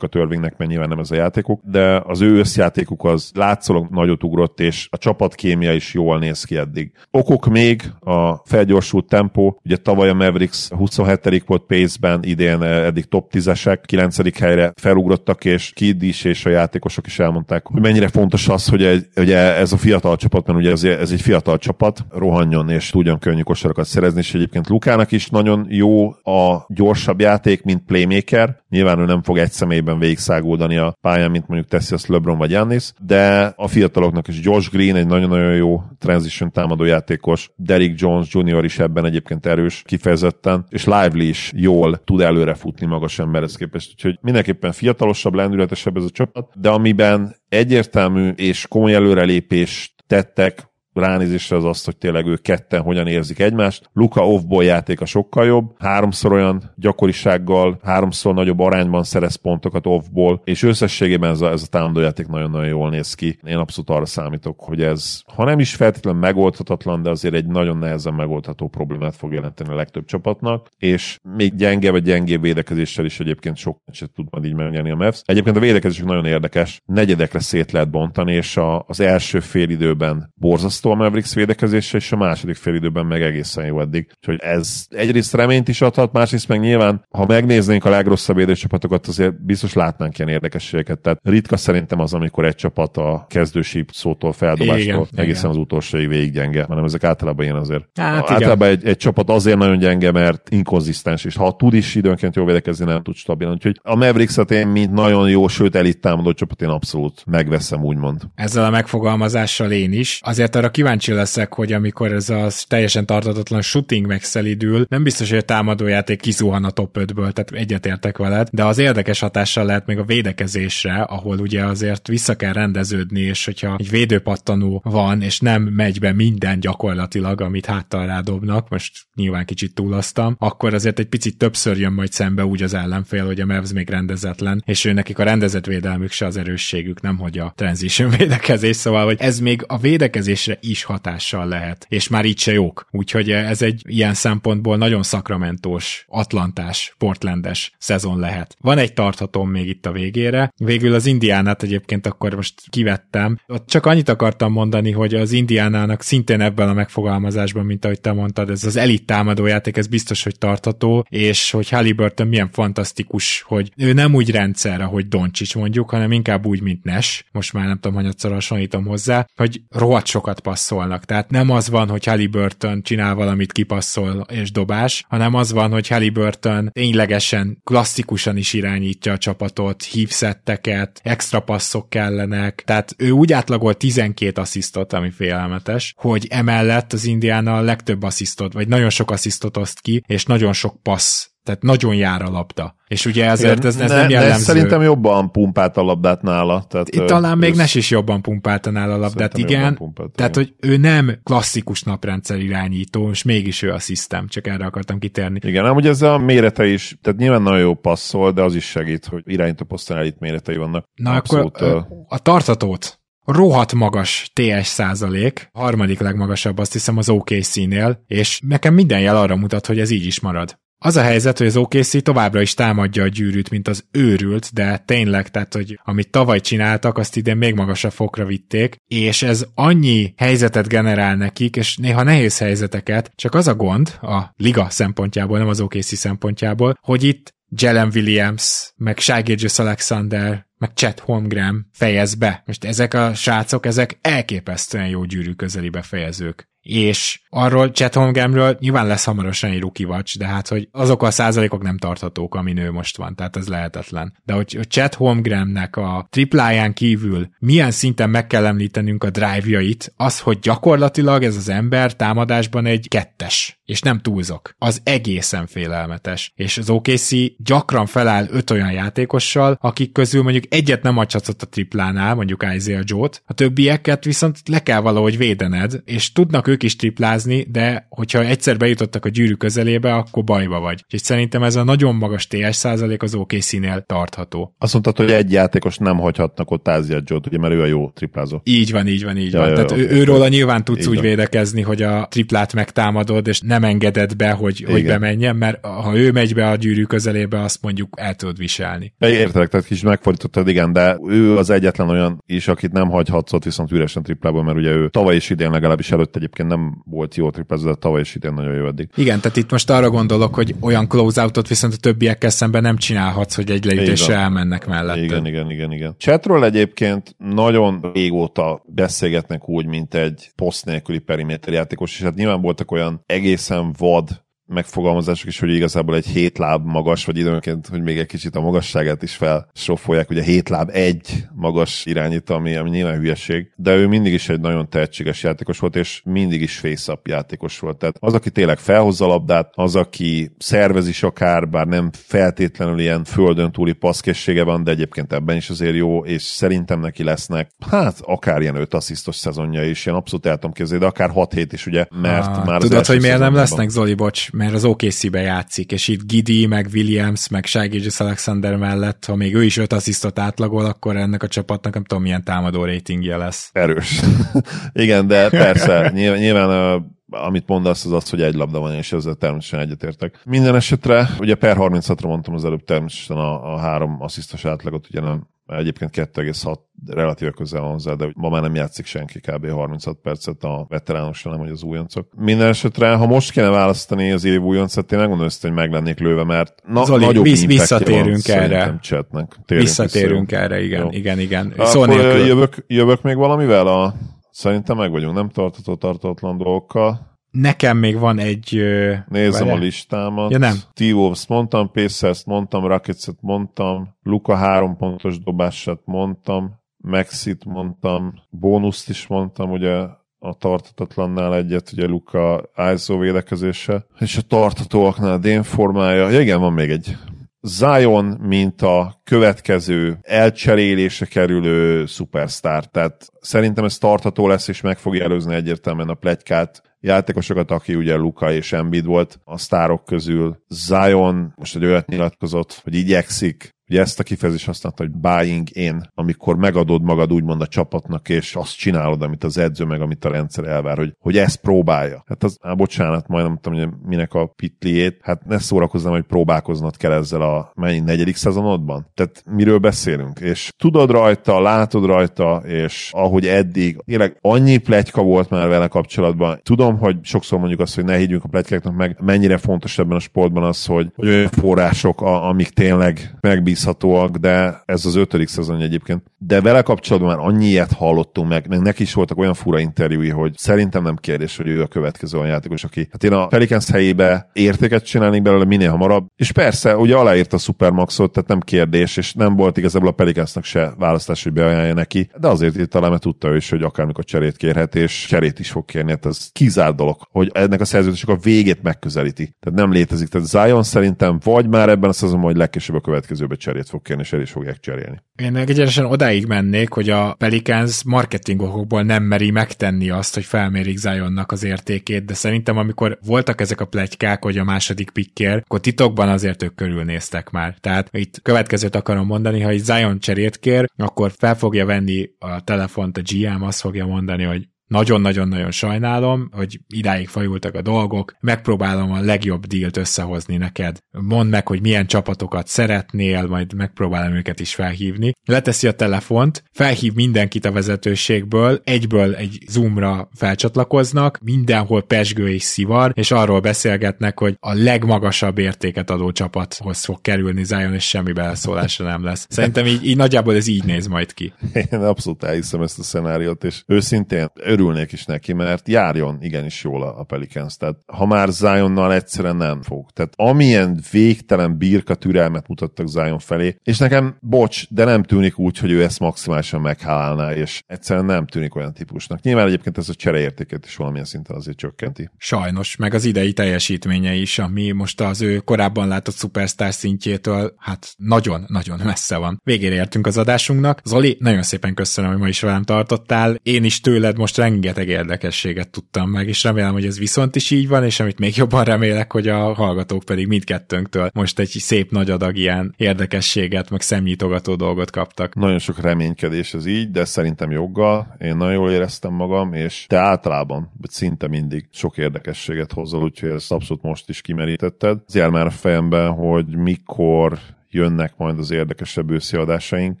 elzárásokat Irvingnek, mert nyilván nem ez a játékuk, de az ő összjátékuk az látszólag nagyot ugrott, és a csapatkémia is jól néz ki eddig. Okok még a felgyorsult tempó, ugye tavaly a Mavericks 27. volt pace-ben, idén eddig top 10-esek, 9. helyre felugrottak, és Kid is és a játékosok is elmondták, hogy mennyire fontos az, hogy, hogy ez a fiatal csapat, mert ugye ez, ez egy fiatal csapat, rohanjon és tudjon könnyű kosarakat szerezni, és egyébként Lukának is nagyon jó a gyorsabb játék, mint playmaker. Nyilván ő nem fog egy személyben végigszáguldani a pályán, mint mondjuk teszi azt LeBron vagy Giannis, de a fiataloknak is Josh Green egy nagyon-nagyon jó transition támadó játékos, Derrick Jones Jr. is ebben egyébként erős kifejezetten, és Lively is jól tud előre futni magas emberhez képest. Úgyhogy mindenképpen fiatalosabb, lendületesebb ez a csapat, de amiben egyértelmű és komoly előrelépést tettek ránézésre az azt, hogy tényleg ők ketten hogyan érzik egymást. Luka off-ból játéka sokkal jobb, háromszor olyan gyakorisággal, háromszor nagyobb arányban szerez pontokat off-ból, és összességében ez a, ez a támadójáték nagyon-nagyon jól néz ki. Én abszolút arra számítok, hogy ez, ha nem is feltétlenül megoldhatatlan, de azért egy nagyon nehezen megoldható problémát fog jelenteni a legtöbb csapatnak, és még gyenge vagy gyengébb védekezéssel is egyébként sok meccset tud majd így megnyerni a Mavs. Egyébként a védekezésük nagyon érdekes, negyedekre szét lehet bontani, és a, az első fél időben borzasztó a Mavericks védekezése, és a második félidőben meg egészen jó eddig. Úgyhogy ez egyrészt reményt is adhat, másrészt meg nyilván, ha megnéznénk a legrosszabb védőcsapatokat, azért biztos látnánk ilyen érdekességeket. Tehát ritka szerintem az, amikor egy csapat a kezdősíp szótól feldobástól igen, egészen igen. az utolsóig végig gyenge, hanem ezek általában ilyen azért. Hát, általában egy, egy, csapat azért nagyon gyenge, mert inkonzisztens, és ha tud is időnként jól védekezni, nem tud stabilan. Úgyhogy a Mavericks-et én, mint nagyon jó, sőt elit támadó csapat, én abszolút megveszem, úgymond. Ezzel a megfogalmazással én is. Azért arra kíváncsi leszek, hogy amikor ez a teljesen tartatatlan shooting megszelidül, nem biztos, hogy a támadójáték kizuhan a top 5-ből, tehát egyetértek veled, de az érdekes hatással lehet még a védekezésre, ahol ugye azért vissza kell rendeződni, és hogyha egy védőpattanó van, és nem megy be minden gyakorlatilag, amit háttal rádobnak, most nyilván kicsit túlasztam, akkor azért egy picit többször jön majd szembe úgy az ellenfél, hogy a Mavs még rendezetlen, és ő nekik a rendezett védelmük se az erősségük, nem hogy a transition védekezés, szóval hogy ez még a védekezésre is hatással lehet, és már így se jók. Úgyhogy ez egy ilyen szempontból nagyon szakramentós, atlantás, portlandes szezon lehet. Van egy tarthatom még itt a végére. Végül az Indiánát egyébként akkor most kivettem. Ott csak annyit akartam mondani, hogy az Indiánának szintén ebben a megfogalmazásban, mint ahogy te mondtad, ez az elit támadójáték, ez biztos, hogy tartható, és hogy Halliburton milyen fantasztikus, hogy ő nem úgy rendszer, ahogy Doncsics mondjuk, hanem inkább úgy, mint Nes. Most már nem tudom, hanyatszor hasonlítom hozzá, hogy rohadt sokat passzolnak. Tehát nem az van, hogy Halliburton csinál valamit, kipasszol és dobás, hanem az van, hogy Halliburton ténylegesen klasszikusan is irányítja a csapatot, hívszetteket, extra passzok kellenek, tehát ő úgy átlagol 12 asszisztot, ami félelmetes, hogy emellett az Indiana a legtöbb asszisztot, vagy nagyon sok asszisztot oszt ki, és nagyon sok passz tehát nagyon jár a labda. És ugye ezért ez, ez ne, nem jellemző. szerintem jobban pumpált a labdát nála. Tehát, Itt talán még Nes is jobban pumpálta nála a labdát, igen. Pumpált, tehát, igen. hogy ő nem klasszikus naprendszer irányító, és mégis ő a szisztem, csak erre akartam kitérni. Igen, ám ugye ez a mérete is, tehát nyilván nagyon jó passzol, de az is segít, hogy irányító poszton elit méretei vannak. Na Abszolút, akkor a tartatót rohadt magas TS százalék, harmadik legmagasabb azt hiszem az OKC-nél, és nekem minden jel arra mutat, hogy ez így is marad. Az a helyzet, hogy az OKC továbbra is támadja a gyűrűt, mint az őrült, de tényleg, tehát, hogy amit tavaly csináltak, azt idén még magasabb fokra vitték, és ez annyi helyzetet generál nekik, és néha nehéz helyzeteket, csak az a gond, a liga szempontjából, nem az OKC szempontjából, hogy itt Jalen Williams, meg Shai Alexander, meg Chet Holmgren fejez be. Most ezek a srácok, ezek elképesztően jó gyűrű közeli befejezők és arról Chet Holmgrenről nyilván lesz hamarosan egy rookie watch, de hát, hogy azok a százalékok nem tarthatók, ami nő most van, tehát ez lehetetlen. De hogy, hogy Chet Holmgrennek a tripláján kívül milyen szinten meg kell említenünk a drive-jait, az, hogy gyakorlatilag ez az ember támadásban egy kettes, és nem túlzok. Az egészen félelmetes. És az OKC gyakran feláll öt olyan játékossal, akik közül mondjuk egyet nem adhatott a triplánál, mondjuk Isaiah Joe-t, a többieket viszont le kell valahogy védened, és tudnak ők is triplázni, de hogyha egyszer bejutottak a gyűrű közelébe, akkor bajba vagy. Úgyhogy szerintem ez a nagyon magas TS százalék az OKC-nél tartható. Azt mondtad, hogy egy játékos nem hagyhatnak ott Ázia Joe-t, ugye, mert ő a jó triplázó. Így van, így van, így ja, van. Ja, Tehát okay. őróla nyilván tudsz így úgy van. védekezni, hogy a triplát megtámadod, és nem engeded be, hogy, hogy bemenjen, mert ha ő megy be a gyűrű közelébe, azt mondjuk el tudod viselni. Értelek, tehát kis megfordítottad, igen, de ő az egyetlen olyan is, akit nem hagyhatsz ott viszont üresen triplából, mert ugye ő tavaly is idén legalábbis előtt egyébként nem volt jó triplázó, de tavaly is idén nagyon jó eddig. Igen, tehát itt most arra gondolok, hogy olyan closeoutot viszont a többiekkel szemben nem csinálhatsz, hogy egy leütésre elmennek mellette. Igen, igen, igen, igen. Chatról egyébként nagyon régóta beszélgetnek úgy, mint egy poszt nélküli periméter játékos, és hát nyilván voltak olyan egészen vad megfogalmazások is, hogy igazából egy hét láb magas, vagy időnként, hogy még egy kicsit a magasságát is felsoffolják, ugye hét láb egy magas irányító, ami, ami nyilván hülyeség, de ő mindig is egy nagyon tehetséges játékos volt, és mindig is face játékos volt. Tehát az, aki tényleg felhozza a labdát, az, aki szervez is akár, bár nem feltétlenül ilyen földön túli passzkészsége van, de egyébként ebben is azért jó, és szerintem neki lesznek, hát akár ilyen öt asszisztos szezonja is, ilyen abszolút el tudom képzelni, de akár 6 hét is, ugye, mert ah, már Tudod, hogy miért nem lesznek, Zoli, bocs, mert az OKC-be játszik, és itt Gidi, meg Williams, meg Shai Alexander mellett, ha még ő is öt asszisztot átlagol, akkor ennek a csapatnak nem tudom milyen támadó ratingje lesz. Erős. Igen, de persze, nyilván, nyilván amit mondasz, az az, hogy egy labda van, és ezzel természetesen egyetértek. Minden esetre, ugye per 36-ra mondtam az előbb természetesen a, a három asszisztos átlagot, ugye nem Egyébként 2,6 relatíve közel van hozzá, de ma már nem játszik senki kb. 36 percet a veteránosra, nem hogy az újoncok. Minden esetre, ha most kéne választani az év újoncot, én megmondom ezt, hogy meg lennék lőve, mert na, Zoli, nagyobb visz, visszatérünk van, erre. Csetnek. visszatérünk vissza. erre, igen, Jó. igen, igen. Szó Akkor jövök, jövök még valamivel a Szerintem meg vagyunk, nem tartató tartatlan dolgokkal. Nekem még van egy... Nézem vele. a listámat. Ja, nem. T-Wolves mondtam, Pacers mondtam, rockets mondtam, Luka három pontos dobását mondtam, Maxit mondtam, bónuszt is mondtam, ugye a tartatatlannál egyet, ugye Luka ISO védekezése, és a tartatóaknál Dén formája. Ja, igen, van még egy Zion, mint a következő elcserélése kerülő szupersztár. Tehát szerintem ez tartható lesz, és meg fogja előzni egyértelműen a plegykát játékosokat, aki ugye Luka és Embiid volt a sztárok közül. Zion most egy olyat nyilatkozott, hogy igyekszik Ugye ezt a kifejezést használta, hogy buying in, amikor megadod magad úgymond a csapatnak, és azt csinálod, amit az edző, meg amit a rendszer elvár, hogy, hogy ezt próbálja. Hát az, á, bocsánat, majd tudom, hogy minek a pitliét, hát ne szórakozzam, hogy próbálkoznod kell ezzel a mennyi negyedik szezonodban. Tehát miről beszélünk? És tudod rajta, látod rajta, és ahogy eddig, tényleg annyi pletyka volt már vele kapcsolatban. Tudom, hogy sokszor mondjuk azt, hogy ne higgyünk a pletykáknak meg, mennyire fontos ebben a sportban az, hogy, hogy olyan források, a, amik tényleg megbíz megbízhatóak, de ez az ötödik szezon egyébként. De vele kapcsolatban már annyi ilyet hallottunk meg, meg neki is voltak olyan fura interjúi, hogy szerintem nem kérdés, hogy ő a következő olyan játékos, aki hát én a Pelicans helyébe értéket csinálni belőle minél hamarabb. És persze, ugye aláírta a Supermaxot, tehát nem kérdés, és nem volt igazából a Pelicansnak se választás, hogy beajánlja neki, de azért itt talán mert tudta ő is, hogy akármikor cserét kérhet, és cserét is fog kérni. Hát ez kizárt dolog, hogy ennek a szerződésnek a végét megközelíti. Tehát nem létezik. Tehát Zion szerintem vagy már ebben a szezonban, vagy legkésőbb a következőbe cserét fog kérni, és el is fogják cserélni. Én egyenesen odáig mennék, hogy a Pelicans marketingokból nem meri megtenni azt, hogy felmérik Zionnak az értékét, de szerintem amikor voltak ezek a plegykák, hogy a második pikkér, akkor titokban azért ők körülnéztek már. Tehát itt következőt akarom mondani, ha egy Zion cserét kér, akkor fel fogja venni a telefont a GM, azt fogja mondani, hogy nagyon-nagyon-nagyon sajnálom, hogy idáig fajultak a dolgok, megpróbálom a legjobb dílt összehozni neked. Mondd meg, hogy milyen csapatokat szeretnél, majd megpróbálom őket is felhívni. Leteszi a telefont, felhív mindenkit a vezetőségből, egyből egy Zoomra felcsatlakoznak, mindenhol pesgő és szivar, és arról beszélgetnek, hogy a legmagasabb értéket adó csapathoz fog kerülni Zion, és semmi beleszólása nem lesz. Szerintem így, így nagyjából ez így néz majd ki. Én abszolút elhiszem ezt a szenáriót, és őszintén örülnék is neki, mert járjon igenis jól a Pelicans. Tehát ha már Zionnal egyszerűen nem fog. Tehát amilyen végtelen birka türelmet mutattak Zion felé, és nekem, bocs, de nem tűnik úgy, hogy ő ezt maximálisan meghálálná, és egyszerűen nem tűnik olyan típusnak. Nyilván egyébként ez a csereértéket is valamilyen szinten azért csökkenti. Sajnos, meg az idei teljesítménye is, ami most az ő korábban látott szupersztár szintjétől, hát nagyon-nagyon messze van. Végére értünk az adásunknak. Zoli, nagyon szépen köszönöm, hogy ma is velem tartottál. Én is tőled most rengeteg érdekességet tudtam meg, és remélem, hogy ez viszont is így van, és amit még jobban remélek, hogy a hallgatók pedig mindkettőnktől most egy szép nagy adag ilyen érdekességet, meg szemnyitogató dolgot kaptak. Nagyon sok reménykedés ez így, de szerintem joggal. Én nagyon jól éreztem magam, és te általában, vagy szinte mindig sok érdekességet hozol, úgyhogy ezt abszolút most is kimerítetted. Az jár már a fejemben, hogy mikor jönnek majd az érdekesebb őszi adásaink.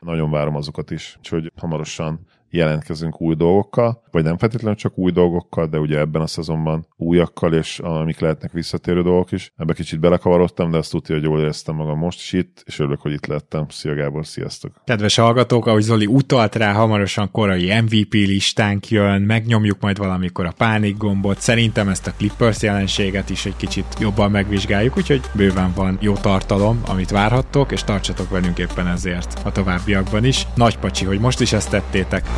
Nagyon várom azokat is, úgyhogy hamarosan jelentkezünk új dolgokkal, vagy nem feltétlenül csak új dolgokkal, de ugye ebben a szezonban újakkal, és amik lehetnek visszatérő dolgok is. Ebbe kicsit belekavarodtam, de azt tudja, hogy jól éreztem magam most is itt, és örülök, hogy itt lettem. Szia Gábor, sziasztok! Kedves hallgatók, ahogy Zoli utalt rá, hamarosan korai MVP listánk jön, megnyomjuk majd valamikor a pánik gombot. Szerintem ezt a Clippers jelenséget is egy kicsit jobban megvizsgáljuk, úgyhogy bőven van jó tartalom, amit várhattok, és tartsatok velünk éppen ezért a továbbiakban is. Nagy pacsi, hogy most is ezt tettétek.